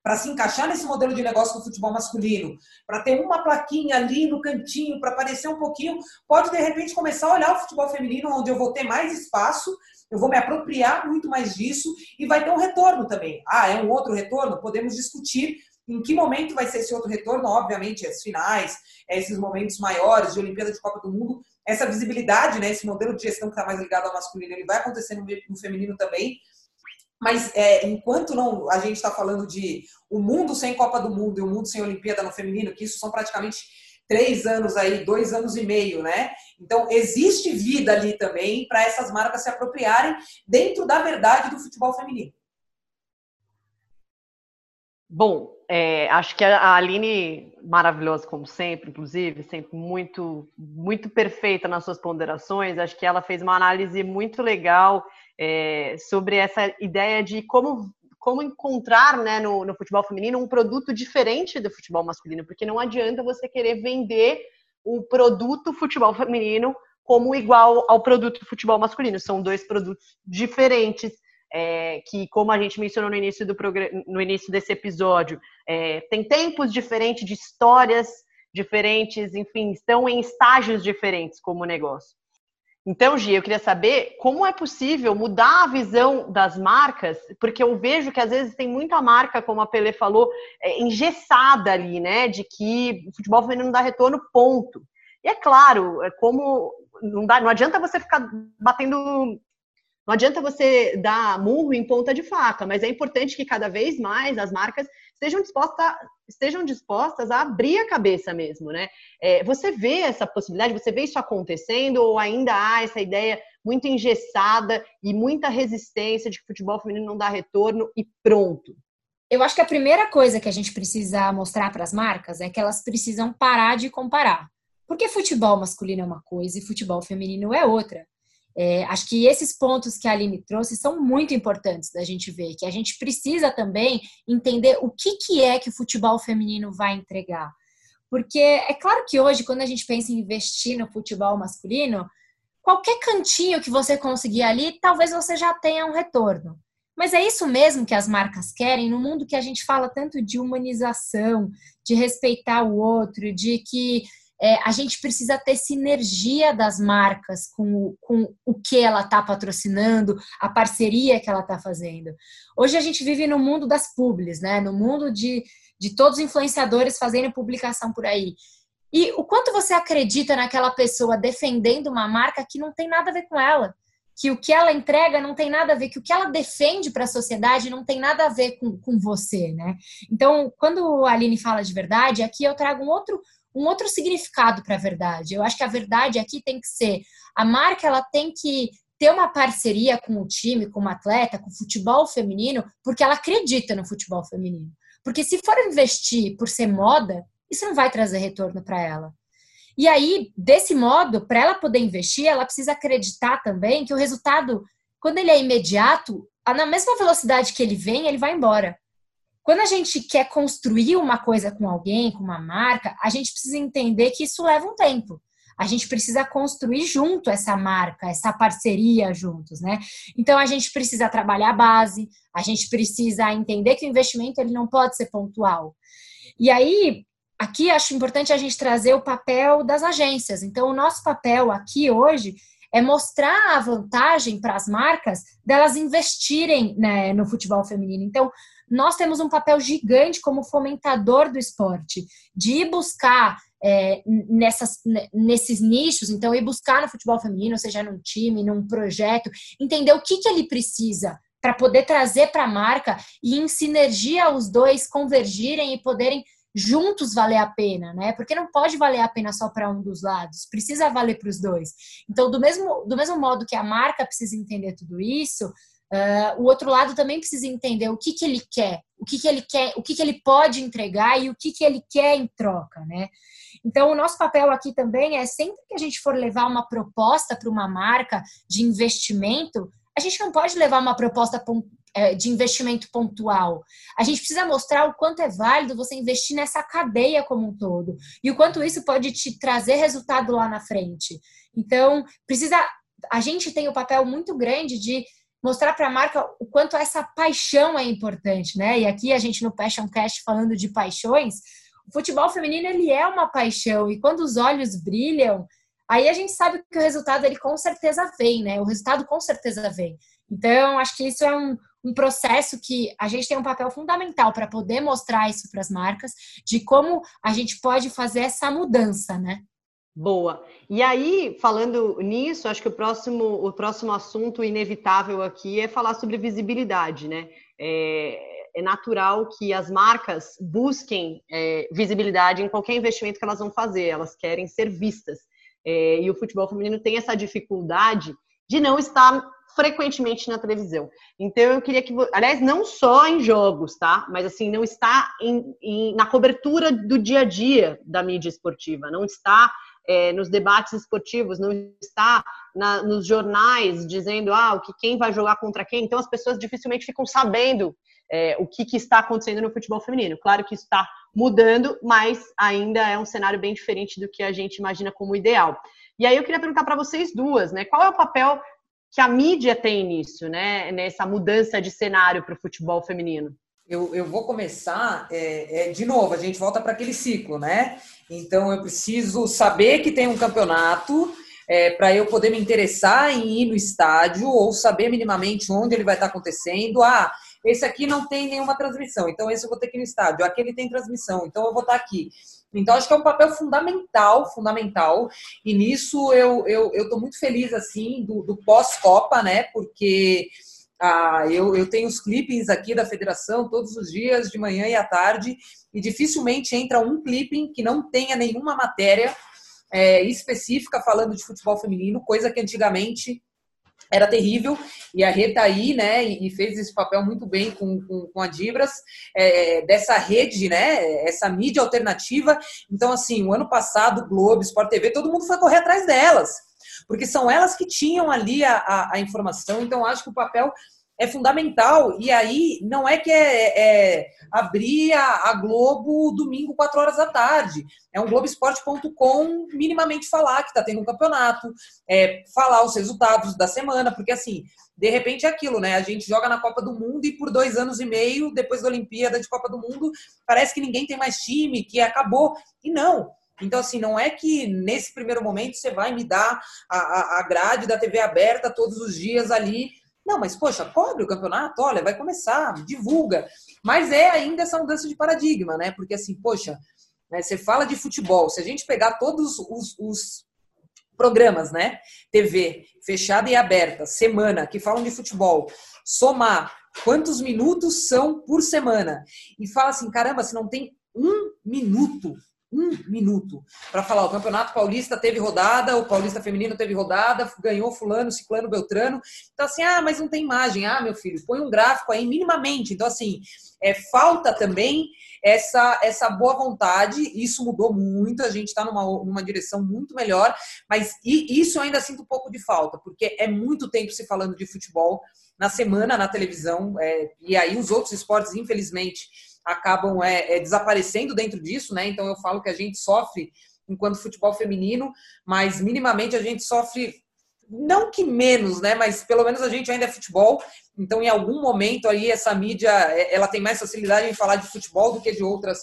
para se encaixar nesse modelo de negócio do futebol masculino, para ter uma plaquinha ali no cantinho, para aparecer um pouquinho, pode de repente começar a olhar o futebol feminino, onde eu vou ter mais espaço, eu vou me apropriar muito mais disso e vai ter um retorno também. Ah, é um outro retorno? Podemos discutir em que momento vai ser esse outro retorno, obviamente, as finais, esses momentos maiores de Olimpíada de Copa do Mundo, essa visibilidade, né, esse modelo de gestão que está mais ligado ao masculino, ele vai acontecer no, no feminino também, mas é, enquanto não a gente está falando de o mundo sem Copa do Mundo e o mundo sem Olimpíada no feminino, que isso são praticamente três anos aí, dois anos e meio, né? Então existe vida ali também para essas marcas se apropriarem dentro da verdade do futebol feminino. Bom, é, acho que a Aline, maravilhosa como sempre, inclusive, sempre muito, muito perfeita nas suas ponderações. Acho que ela fez uma análise muito legal é, sobre essa ideia de como, como encontrar né, no, no futebol feminino um produto diferente do futebol masculino, porque não adianta você querer vender o produto futebol feminino como igual ao produto futebol masculino. São dois produtos diferentes. É, que, como a gente mencionou no início, do no início desse episódio, é, tem tempos diferentes de histórias diferentes, enfim, estão em estágios diferentes como negócio. Então, Gia, eu queria saber como é possível mudar a visão das marcas, porque eu vejo que às vezes tem muita marca, como a Pelé falou, é, engessada ali, né? De que o futebol feminino não dá retorno, ponto. E é claro, é como não, dá, não adianta você ficar batendo não adianta você dar murro em ponta de faca, mas é importante que cada vez mais as marcas estejam dispostas, estejam dispostas a abrir a cabeça mesmo, né? É, você vê essa possibilidade, você vê isso acontecendo ou ainda há essa ideia muito engessada e muita resistência de que futebol feminino não dá retorno e pronto? Eu acho que a primeira coisa que a gente precisa mostrar para as marcas é que elas precisam parar de comparar. Porque futebol masculino é uma coisa e futebol feminino é outra. É, acho que esses pontos que a Aline trouxe são muito importantes da gente ver, que a gente precisa também entender o que, que é que o futebol feminino vai entregar. Porque é claro que hoje, quando a gente pensa em investir no futebol masculino, qualquer cantinho que você conseguir ali, talvez você já tenha um retorno. Mas é isso mesmo que as marcas querem no mundo que a gente fala tanto de humanização, de respeitar o outro, de que é, a gente precisa ter sinergia das marcas com o, com o que ela está patrocinando, a parceria que ela está fazendo. Hoje a gente vive no mundo das publis, né? No mundo de, de todos os influenciadores fazendo publicação por aí. E o quanto você acredita naquela pessoa defendendo uma marca que não tem nada a ver com ela? Que o que ela entrega não tem nada a ver, que o que ela defende para a sociedade não tem nada a ver com, com você, né? Então, quando a Aline fala de verdade, aqui eu trago um outro, um outro significado para a verdade. Eu acho que a verdade aqui tem que ser a marca ela tem que ter uma parceria com o time, com o atleta, com o futebol feminino, porque ela acredita no futebol feminino. Porque se for investir por ser moda, isso não vai trazer retorno para ela. E aí, desse modo, para ela poder investir, ela precisa acreditar também que o resultado, quando ele é imediato, na mesma velocidade que ele vem, ele vai embora. Quando a gente quer construir uma coisa com alguém, com uma marca, a gente precisa entender que isso leva um tempo. A gente precisa construir junto essa marca, essa parceria juntos, né? Então a gente precisa trabalhar a base, a gente precisa entender que o investimento ele não pode ser pontual. E aí, aqui acho importante a gente trazer o papel das agências. Então, o nosso papel aqui hoje é mostrar a vantagem para as marcas delas investirem né, no futebol feminino. Então, nós temos um papel gigante como fomentador do esporte, de ir buscar é, nessas, nesses nichos, então ir buscar no futebol feminino, seja num time, num projeto, entender o que, que ele precisa para poder trazer para a marca e em sinergia os dois convergirem e poderem juntos valer a pena, né? Porque não pode valer a pena só para um dos lados, precisa valer para os dois. Então, do mesmo, do mesmo modo que a marca precisa entender tudo isso, uh, o outro lado também precisa entender o que, que ele quer, o que, que ele quer, o que, que ele pode entregar e o que, que ele quer em troca, né? Então, o nosso papel aqui também é sempre que a gente for levar uma proposta para uma marca de investimento, a gente não pode levar uma proposta é, de investimento pontual. A gente precisa mostrar o quanto é válido você investir nessa cadeia como um todo e o quanto isso pode te trazer resultado lá na frente. Então, precisa. A gente tem o papel muito grande de mostrar para a marca o quanto essa paixão é importante, né? E aqui a gente no Passion Cast falando de paixões, o futebol feminino ele é uma paixão e quando os olhos brilham, aí a gente sabe que o resultado ele com certeza vem, né? O resultado com certeza vem. Então, acho que isso é um, um processo que a gente tem um papel fundamental para poder mostrar isso para as marcas, de como a gente pode fazer essa mudança, né? Boa. E aí, falando nisso, acho que o próximo, o próximo assunto inevitável aqui é falar sobre visibilidade, né? É, é natural que as marcas busquem é, visibilidade em qualquer investimento que elas vão fazer, elas querem ser vistas. É, e o futebol feminino tem essa dificuldade de não estar frequentemente na televisão. Então eu queria que, aliás, não só em jogos, tá? Mas assim, não está em, em, na cobertura do dia a dia da mídia esportiva, não está é, nos debates esportivos, não está na, nos jornais dizendo ah, o que quem vai jogar contra quem. Então as pessoas dificilmente ficam sabendo é, o que, que, está acontecendo no futebol feminino. Claro que está mudando, mas ainda é um cenário bem diferente do que a gente imagina como ideal. E aí eu queria perguntar para vocês duas, né? Qual é o papel que a mídia tem nisso, né? Nessa mudança de cenário para o futebol feminino. Eu, eu vou começar é, é, de novo, a gente volta para aquele ciclo, né? Então eu preciso saber que tem um campeonato é, para eu poder me interessar em ir no estádio ou saber minimamente onde ele vai estar acontecendo. Ah, esse aqui não tem nenhuma transmissão, então esse eu vou ter que ir no estádio. Aquele tem transmissão, então eu vou estar aqui. Então, acho que é um papel fundamental, fundamental. E nisso eu eu estou muito feliz, assim, do, do pós-Copa, né? Porque ah, eu, eu tenho os clippings aqui da federação todos os dias, de manhã e à tarde, e dificilmente entra um clipping que não tenha nenhuma matéria é, específica falando de futebol feminino, coisa que antigamente era terrível e a Rê tá aí, né, e fez esse papel muito bem com, com, com a Dibras, é, dessa rede, né, essa mídia alternativa. Então, assim, o ano passado, Globo, Sport TV, todo mundo foi correr atrás delas, porque são elas que tinham ali a, a, a informação. Então, acho que o papel é fundamental. E aí, não é que é, é abrir a, a, Globo domingo, 4 horas da tarde. É um Globoesporte.com minimamente falar que está tendo um campeonato, é, falar os resultados da semana, porque assim, de repente é aquilo, né? A gente joga na Copa do Mundo e por dois anos e meio, depois da Olimpíada de Copa do Mundo, parece que ninguém tem mais time, que acabou. E não. Então, assim, não é que nesse primeiro momento você vai me dar a, a grade da TV aberta todos os dias ali não, mas poxa, cobre o campeonato, olha, vai começar, divulga. Mas é ainda essa mudança de paradigma, né? Porque assim, poxa, né, você fala de futebol, se a gente pegar todos os, os programas, né? TV fechada e aberta, semana, que falam de futebol, somar quantos minutos são por semana e fala assim, caramba, se não tem um minuto um minuto para falar: o Campeonato Paulista teve rodada, o Paulista Feminino teve rodada, ganhou Fulano, Ciclano, Beltrano. Então, assim, ah, mas não tem imagem. Ah, meu filho, põe um gráfico aí minimamente. Então, assim, é, falta também essa, essa boa vontade. Isso mudou muito, a gente está numa, numa direção muito melhor, mas isso eu ainda sinto um pouco de falta, porque é muito tempo se falando de futebol na semana na televisão, é, e aí os outros esportes, infelizmente acabam é, é, desaparecendo dentro disso, né? Então eu falo que a gente sofre enquanto futebol feminino, mas minimamente a gente sofre não que menos, né? Mas pelo menos a gente ainda é futebol. Então, em algum momento aí essa mídia é, ela tem mais facilidade em falar de futebol do que de outras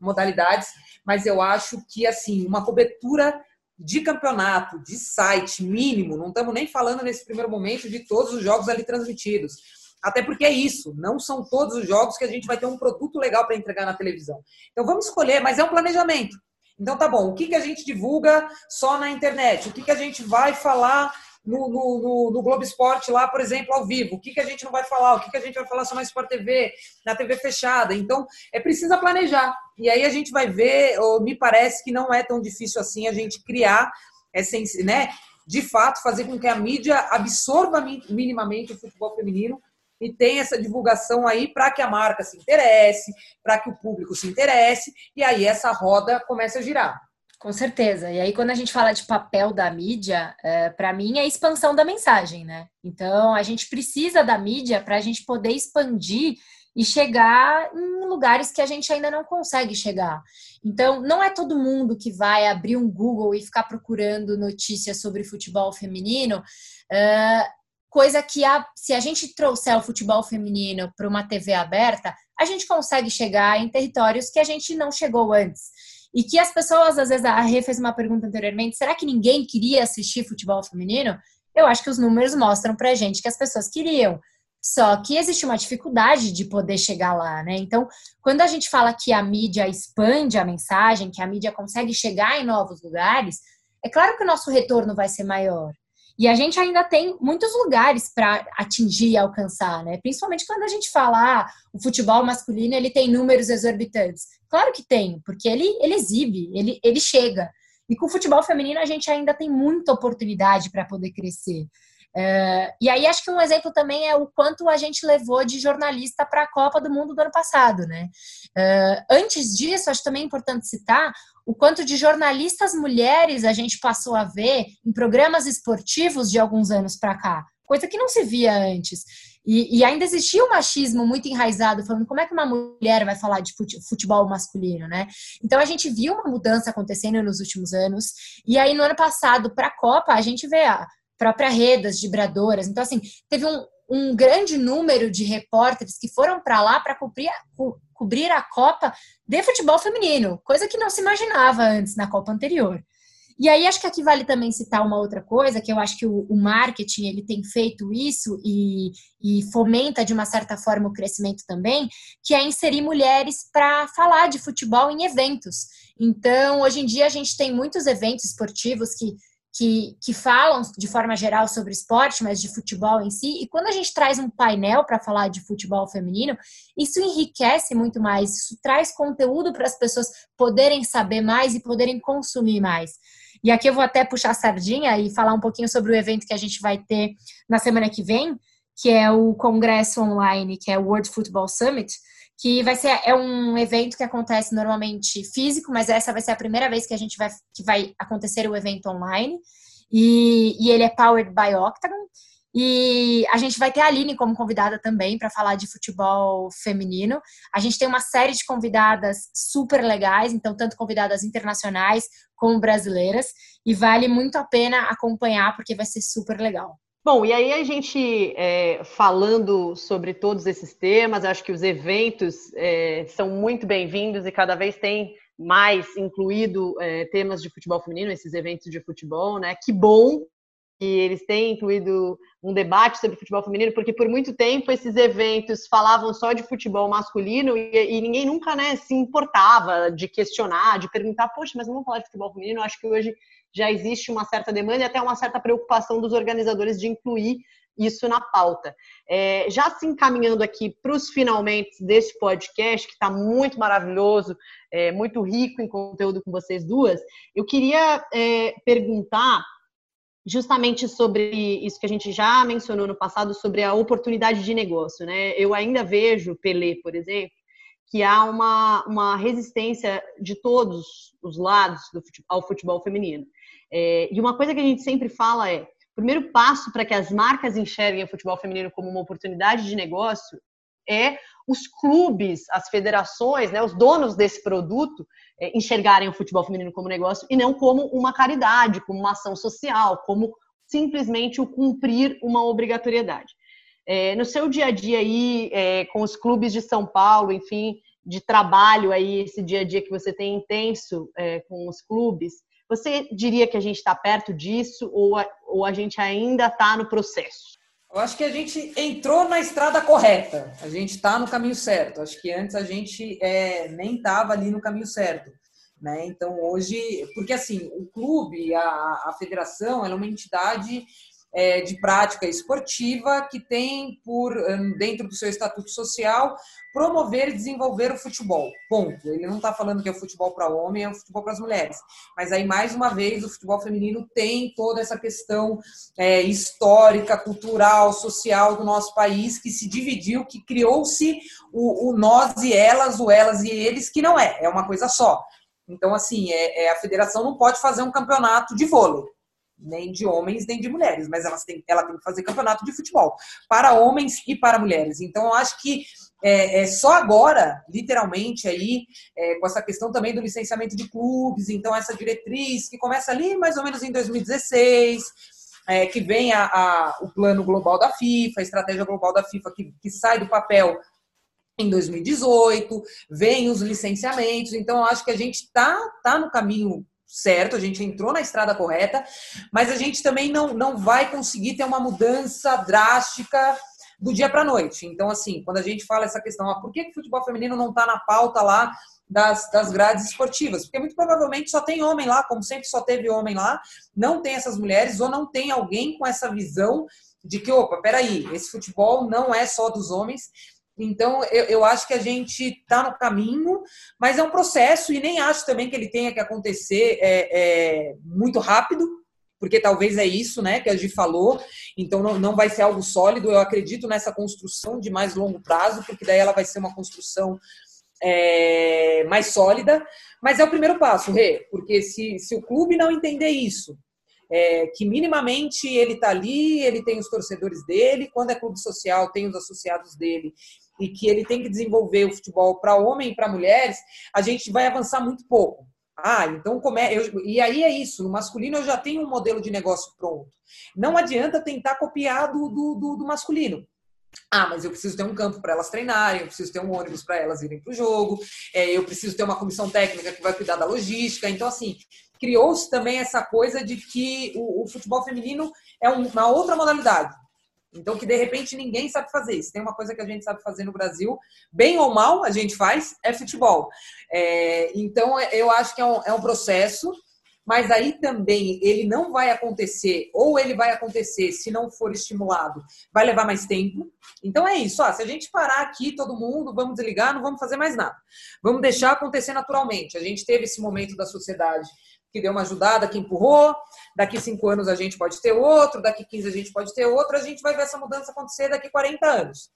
modalidades. Mas eu acho que assim uma cobertura de campeonato, de site mínimo, não estamos nem falando nesse primeiro momento de todos os jogos ali transmitidos. Até porque é isso, não são todos os jogos que a gente vai ter um produto legal para entregar na televisão. Então vamos escolher, mas é um planejamento. Então tá bom, o que, que a gente divulga só na internet? O que, que a gente vai falar no, no, no, no, Globo Esporte lá, por exemplo, ao vivo. O que, que a gente não vai falar? O que, que a gente vai falar só na Sport TV, na TV fechada? Então, é preciso planejar. E aí a gente vai ver, ou me parece que não é tão difícil assim a gente criar, essa, né, de fato, fazer com que a mídia absorva minimamente o futebol feminino e tenha essa divulgação aí para que a marca se interesse, para que o público se interesse, e aí essa roda comece a girar. Com certeza. E aí, quando a gente fala de papel da mídia, é, para mim é a expansão da mensagem, né? Então, a gente precisa da mídia para a gente poder expandir e chegar em lugares que a gente ainda não consegue chegar. Então, não é todo mundo que vai abrir um Google e ficar procurando notícias sobre futebol feminino. É, coisa que, a, se a gente trouxer o futebol feminino para uma TV aberta, a gente consegue chegar em territórios que a gente não chegou antes. E que as pessoas, às vezes, a Rê fez uma pergunta anteriormente: será que ninguém queria assistir futebol feminino? Eu acho que os números mostram pra gente que as pessoas queriam. Só que existe uma dificuldade de poder chegar lá, né? Então, quando a gente fala que a mídia expande a mensagem, que a mídia consegue chegar em novos lugares, é claro que o nosso retorno vai ser maior. E a gente ainda tem muitos lugares para atingir e alcançar, né? Principalmente quando a gente fala, ah, o futebol masculino ele tem números exorbitantes. Claro que tem, porque ele, ele exibe, ele, ele chega. E com o futebol feminino a gente ainda tem muita oportunidade para poder crescer. Uh, e aí acho que um exemplo também é o quanto a gente levou de jornalista para a Copa do Mundo do ano passado, né? Uh, antes disso, acho também importante citar o quanto de jornalistas mulheres a gente passou a ver em programas esportivos de alguns anos para cá, coisa que não se via antes. E, e, ainda existia um machismo muito enraizado, falando como é que uma mulher vai falar de futebol masculino, né? Então a gente viu uma mudança acontecendo nos últimos anos. E aí no ano passado, para a Copa, a gente vê a própria rede das vibradoras. Então, assim, teve um, um grande número de repórteres que foram para lá para cobrir, co cobrir a Copa de futebol feminino, coisa que não se imaginava antes na Copa anterior. E aí acho que aqui vale também citar uma outra coisa, que eu acho que o, o marketing ele tem feito isso e, e, fomenta de uma certa forma o crescimento também, que é inserir mulheres para falar de futebol em eventos. Então, hoje em dia a gente tem muitos eventos esportivos que que, que falam de forma geral sobre esporte, mas de futebol em si. E quando a gente traz um painel para falar de futebol feminino, isso enriquece muito mais, isso traz conteúdo para as pessoas poderem saber mais e poderem consumir mais. E aqui eu vou até puxar a sardinha e falar um pouquinho sobre o evento que a gente vai ter na semana que vem, que é o congresso online, que é o World Football Summit que vai ser é um evento que acontece normalmente físico, mas essa vai ser a primeira vez que a gente vai que vai acontecer o evento online. E, e ele é powered by Octagon. E a gente vai ter a Aline como convidada também para falar de futebol feminino. A gente tem uma série de convidadas super legais, então tanto convidadas internacionais como brasileiras, e vale muito a pena acompanhar porque vai ser super legal. Bom, e aí a gente é, falando sobre todos esses temas, acho que os eventos é, são muito bem-vindos e cada vez tem mais incluído é, temas de futebol feminino, esses eventos de futebol, né? Que bom que eles têm incluído um debate sobre futebol feminino, porque por muito tempo esses eventos falavam só de futebol masculino e, e ninguém nunca né, se importava de questionar, de perguntar, poxa, mas vamos falar de futebol feminino? Acho que hoje já existe uma certa demanda e até uma certa preocupação dos organizadores de incluir isso na pauta. É, já se encaminhando aqui para os finalmente desse podcast, que está muito maravilhoso, é, muito rico em conteúdo com vocês duas, eu queria é, perguntar justamente sobre isso que a gente já mencionou no passado, sobre a oportunidade de negócio. Né? Eu ainda vejo, Pelé, por exemplo, que há uma, uma resistência de todos os lados do, ao futebol feminino. É, e uma coisa que a gente sempre fala é: o primeiro passo para que as marcas enxerguem o futebol feminino como uma oportunidade de negócio é os clubes, as federações, né, os donos desse produto é, enxergarem o futebol feminino como negócio e não como uma caridade, como uma ação social, como simplesmente o cumprir uma obrigatoriedade. É, no seu dia a dia aí, é, com os clubes de São Paulo, enfim, de trabalho aí, esse dia a dia que você tem intenso é, com os clubes, Você diria que a gente está perto disso ou a, ou a gente ainda está no processo? Eu acho que a gente entrou na estrada correta, a gente está no caminho certo. Acho que antes a gente é, nem estava ali no caminho certo. Né? Então, hoje, porque assim, o clube, a, a federação, ela é uma entidade é, de prática esportiva que tem por hum, dentro do seu estatuto social promover e desenvolver o futebol. Ponto. Ele não está falando que é o futebol para homem, é o futebol para as mulheres. Mas aí mais uma vez o futebol feminino tem toda essa questão é, histórica, cultural, social do nosso país que se dividiu, que criou-se o, o nós e elas, o elas e eles, que não é, é uma coisa só. Então, assim, é, é, a federação não pode fazer um campeonato de vôlei nem de homens nem de mulheres, mas ela tem, ela tem que fazer campeonato de futebol para homens e para mulheres. Então, eu acho que é, é só agora, literalmente, aí, é, com essa questão também do licenciamento de clubes, então essa diretriz que começa ali mais ou menos em 2016, é, que vem a, a, o plano global da FIFA, a estratégia global da FIFA que, que sai do papel em 2018, vem os licenciamentos, então acho que a gente está tá no caminho certo, a gente entrou na estrada correta, mas a gente também não, não vai conseguir ter uma mudança drástica do dia para a noite. Então, assim, quando a gente fala essa questão, ó, por que, que o futebol feminino não está na pauta lá das, das grades esportivas? Porque muito provavelmente só tem homem lá, como sempre só teve homem lá, não tem essas mulheres ou não tem alguém com essa visão de que, opa, peraí, esse futebol não é só dos homens então, eu, eu acho que a gente está no caminho, mas é um processo e nem acho também que ele tenha que acontecer é, é, muito rápido, porque talvez é isso né, que a gente falou, então não, não vai ser algo sólido. Eu acredito nessa construção de mais longo prazo, porque daí ela vai ser uma construção é, mais sólida, mas é o primeiro passo, Rê, porque se, se o clube não entender isso, é, que minimamente ele está ali, ele tem os torcedores dele, quando é clube social, tem os associados dele, e que ele tem que desenvolver o futebol para homem e para mulheres, a gente vai avançar muito pouco. Ah, então como é? Eu, e aí é isso. No masculino eu já tenho um modelo de negócio pronto. Não adianta tentar copiar do, do, do, do masculino. Ah, mas eu preciso ter um campo para elas treinarem, eu preciso ter um ônibus para elas irem para o jogo, é, eu preciso ter uma comissão técnica que vai cuidar da logística. Então, assim, criou-se também essa coisa de que o, o futebol feminino é uma outra modalidade. Então, que de repente ninguém sabe fazer isso. Tem uma coisa que a gente sabe fazer no Brasil, bem ou mal, a gente faz, é futebol. É, então, eu acho que é um, é um processo, mas aí também ele não vai acontecer, ou ele vai acontecer se não for estimulado, vai levar mais tempo. Então é isso, ó, se a gente parar aqui, todo mundo, vamos desligar, não vamos fazer mais nada. Vamos deixar acontecer naturalmente. A gente teve esse momento da sociedade que deu uma ajudada, que empurrou. Daqui cinco anos a gente pode ter outro, daqui 15 a gente pode ter outro, a gente vai ver essa mudança acontecer daqui 40 anos.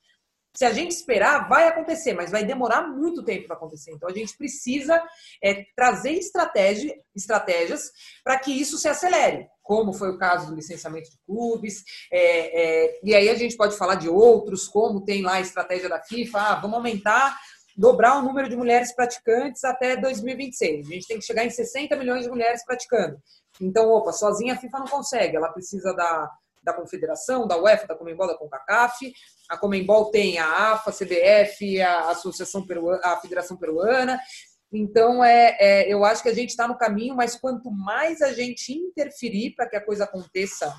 Se a gente esperar, vai acontecer, mas vai demorar muito tempo para acontecer. Então a gente precisa é, trazer estratégia, estratégias para que isso se acelere, como foi o caso do licenciamento de clubes. É, é, e aí a gente pode falar de outros, como tem lá a estratégia da FIFA, ah, vamos aumentar dobrar o número de mulheres praticantes até 2026. A gente tem que chegar em 60 milhões de mulheres praticando. Então, opa, sozinha a FIFA não consegue, ela precisa da, da Confederação, da UEFA, da Comembol, da CONCACAF. A Comembol tem a AFA, a CBF, a Associação Peruana, a Federação Peruana. Então, é, é eu acho que a gente está no caminho, mas quanto mais a gente interferir para que a coisa aconteça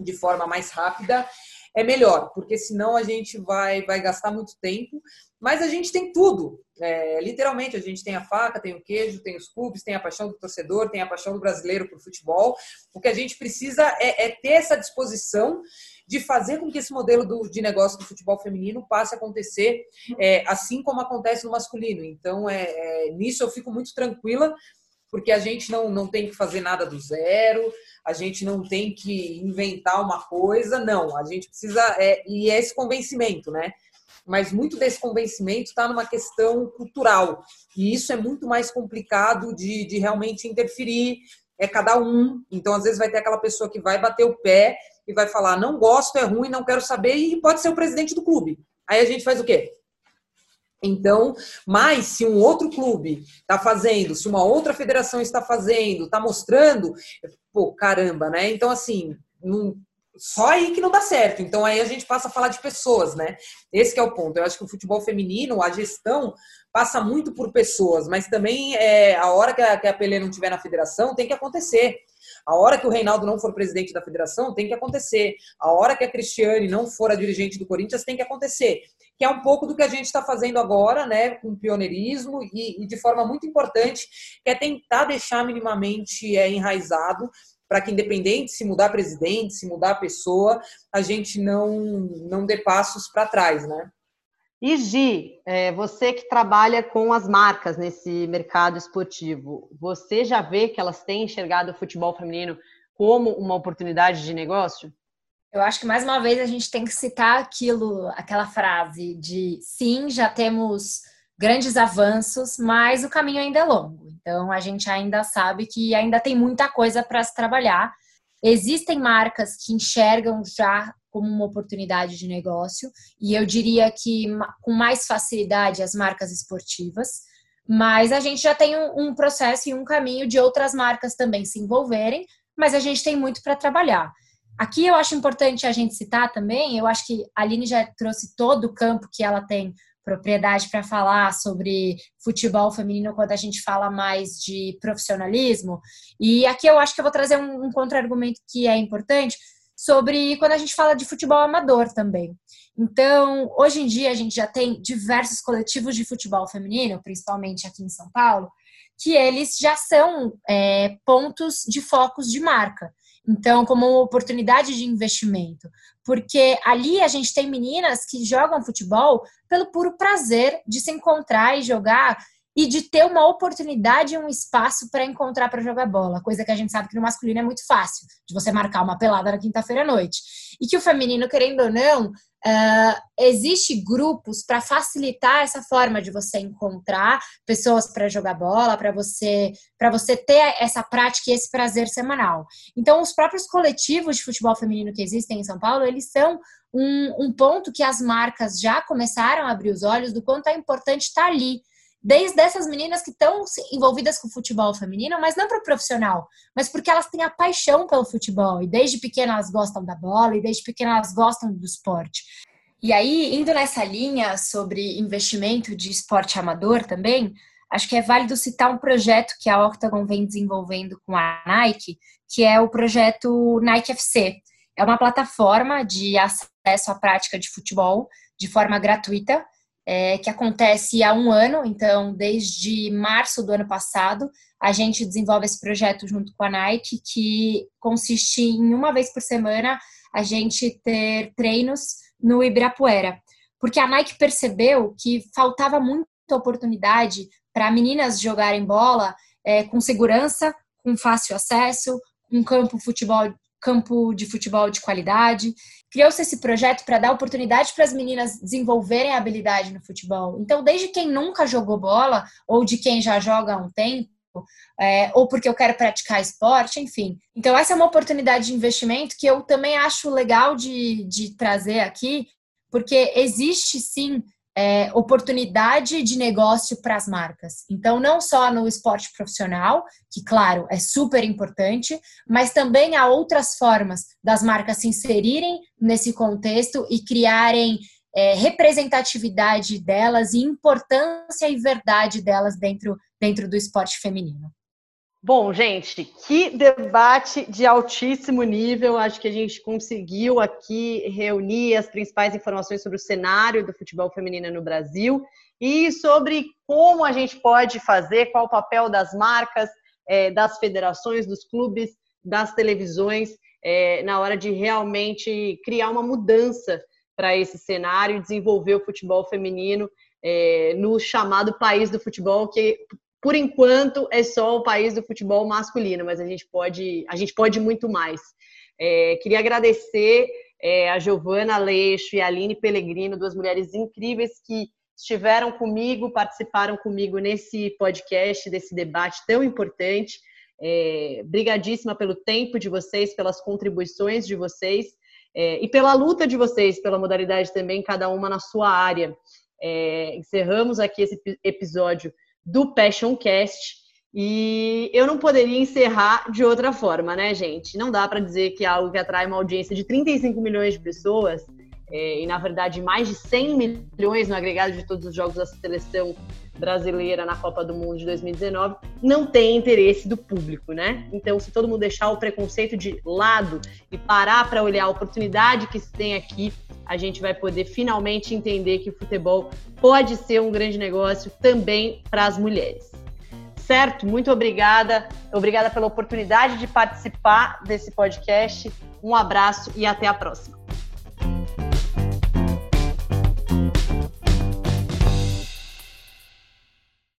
de forma mais rápida, é melhor, porque senão a gente vai, vai gastar muito tempo. Mas a gente tem tudo, é, literalmente. A gente tem a faca, tem o queijo, tem os clubes, tem a paixão do torcedor, tem a paixão do brasileiro por futebol. O que a gente precisa é, é ter essa disposição de fazer com que esse modelo do, de negócio do futebol feminino passe a acontecer é, assim como acontece no masculino. Então, é, é, nisso eu fico muito tranquila, porque a gente não, não tem que fazer nada do zero, a gente não tem que inventar uma coisa, não. A gente precisa. É, e é esse convencimento, né? Mas muito desse convencimento está numa questão cultural. E isso é muito mais complicado de, de realmente interferir. É cada um. Então, às vezes, vai ter aquela pessoa que vai bater o pé e vai falar: não gosto, é ruim, não quero saber, e pode ser o presidente do clube. Aí a gente faz o quê? Então, mas se um outro clube está fazendo, se uma outra federação está fazendo, está mostrando, pô, caramba, né? Então, assim, não, só aí que não dá certo. Então aí a gente passa a falar de pessoas, né? Esse é o ponto. Eu acho que o futebol feminino, a gestão passa muito por pessoas, mas também é, a hora que a, que a Pelé não estiver na federação tem que acontecer. A hora que o Reinaldo não for presidente da federação, tem que acontecer. A hora que a Cristiane não for a dirigente do Corinthians, tem que acontecer. Que é um pouco do que a gente está fazendo agora, né, com pioneirismo e, e, de forma muito importante, que é tentar deixar minimamente é, enraizado para que, independente se mudar presidente, se mudar pessoa, a gente não, não dê passos para trás, né? E Gi, é, você que trabalha com as marcas nesse mercado esportivo, você já vê que elas têm enxergado o futebol feminino como uma oportunidade de negócio? Eu acho que mais uma vez a gente tem que citar aquilo, aquela frase de sim, já temos grandes avanços, mas o caminho ainda é longo. Então a gente ainda sabe que ainda tem muita coisa para se trabalhar. Existem marcas que enxergam já como uma oportunidade de negócio, e eu diria que com mais facilidade as marcas esportivas, mas a gente já tem um, um processo e um caminho de outras marcas também se envolverem, mas a gente tem muito para trabalhar. Aqui eu acho importante a gente citar também, eu acho que a Aline já trouxe todo o campo que ela tem propriedade para falar sobre futebol feminino quando a gente fala mais de profissionalismo. E aqui eu acho que eu vou trazer um, um contra-argumento que é importante, sobre quando a gente fala de futebol amador também. Então, hoje em dia, a gente já tem diversos coletivos de futebol feminino, principalmente aqui em São Paulo, que eles já são é, pontos de focos de marca. Então, como uma oportunidade de investimento. Porque ali a gente tem meninas que jogam futebol pelo puro prazer de se encontrar e jogar e de ter uma oportunidade e um espaço para encontrar para jogar bola, coisa que a gente sabe que no masculino é muito fácil, de você marcar uma pelada na quinta-feira à noite. E que o feminino, querendo ou não, uh, existe grupos para facilitar essa forma de você encontrar pessoas para jogar bola, para você para você ter essa prática e esse prazer semanal. Então, os próprios coletivos de futebol feminino que existem em São Paulo, eles são um, um ponto que as marcas já começaram a abrir os olhos do quanto é importante estar tá ali desde essas meninas que estão envolvidas com o futebol feminino, mas não para o profissional, mas porque elas têm a paixão pelo futebol e desde pequenas elas gostam da bola e desde pequenas elas gostam do esporte. E aí, indo nessa linha sobre investimento de esporte amador também, acho que é válido citar um projeto que a Octagon vem desenvolvendo com a Nike, que é o projeto Nike FC. É uma plataforma de acesso à prática de futebol de forma gratuita, é, que acontece há um ano, então desde março do ano passado, a gente desenvolve esse projeto junto com a Nike, que consiste em uma vez por semana a gente ter treinos no Ibirapuera. Porque a Nike percebeu que faltava muita oportunidade para meninas jogarem bola é, com segurança, com fácil acesso, com campo futebol campo de futebol de qualidade. Criou-se esse projeto para dar oportunidade para as meninas desenvolverem a habilidade no futebol. Então, desde quem nunca jogou bola, ou de quem já joga há um tempo, é, ou porque eu quero praticar esporte, enfim. Então, essa é uma oportunidade de investimento que eu também acho legal de, de trazer aqui, porque existe sim é, oportunidade de negócio para as marcas. Então, não só no esporte profissional, que, claro, é super importante, mas também há outras formas das marcas se inserirem nesse contexto e criarem é, representatividade delas e importância e verdade delas dentro, dentro do esporte feminino. Bom, gente, que debate de altíssimo nível. Acho que a gente conseguiu aqui reunir as principais informações sobre o cenário do futebol feminino no Brasil e sobre como a gente pode fazer, qual o papel das marcas, é, das federações, dos clubes, das televisões, é, na hora de realmente criar uma mudança para esse cenário e desenvolver o futebol feminino é, no chamado país do futebol, que por enquanto é só o país do futebol masculino, mas a gente pode, a gente pode muito mais. É, queria agradecer é, a Giovana Aleixo e a Aline Pellegrino, duas mulheres incríveis que estiveram comigo, participaram comigo nesse podcast, desse debate tão importante. É, brigadíssima pelo tempo de vocês, pelas contribuições de vocês é, e pela luta de vocês, pela modalidade também, cada uma na sua área. É, encerramos aqui esse episódio do Passion Cast E eu não poderia encerrar de outra forma, né, gente? Não dá para dizer que é algo que atrai uma audiência de 35 milhões de pessoas e, na verdade, mais de 100 milhões no agregado de todos os jogos da seleção brasileira na Copa do Mundo de 2019, não tem interesse do público, né? Então, se todo mundo deixar o preconceito de lado e parar para olhar a oportunidade que se tem aqui, a gente vai poder finalmente entender que o futebol pode ser um grande negócio também para as mulheres. Certo? Muito obrigada. Obrigada pela oportunidade de participar desse podcast. Um abraço e até a próxima.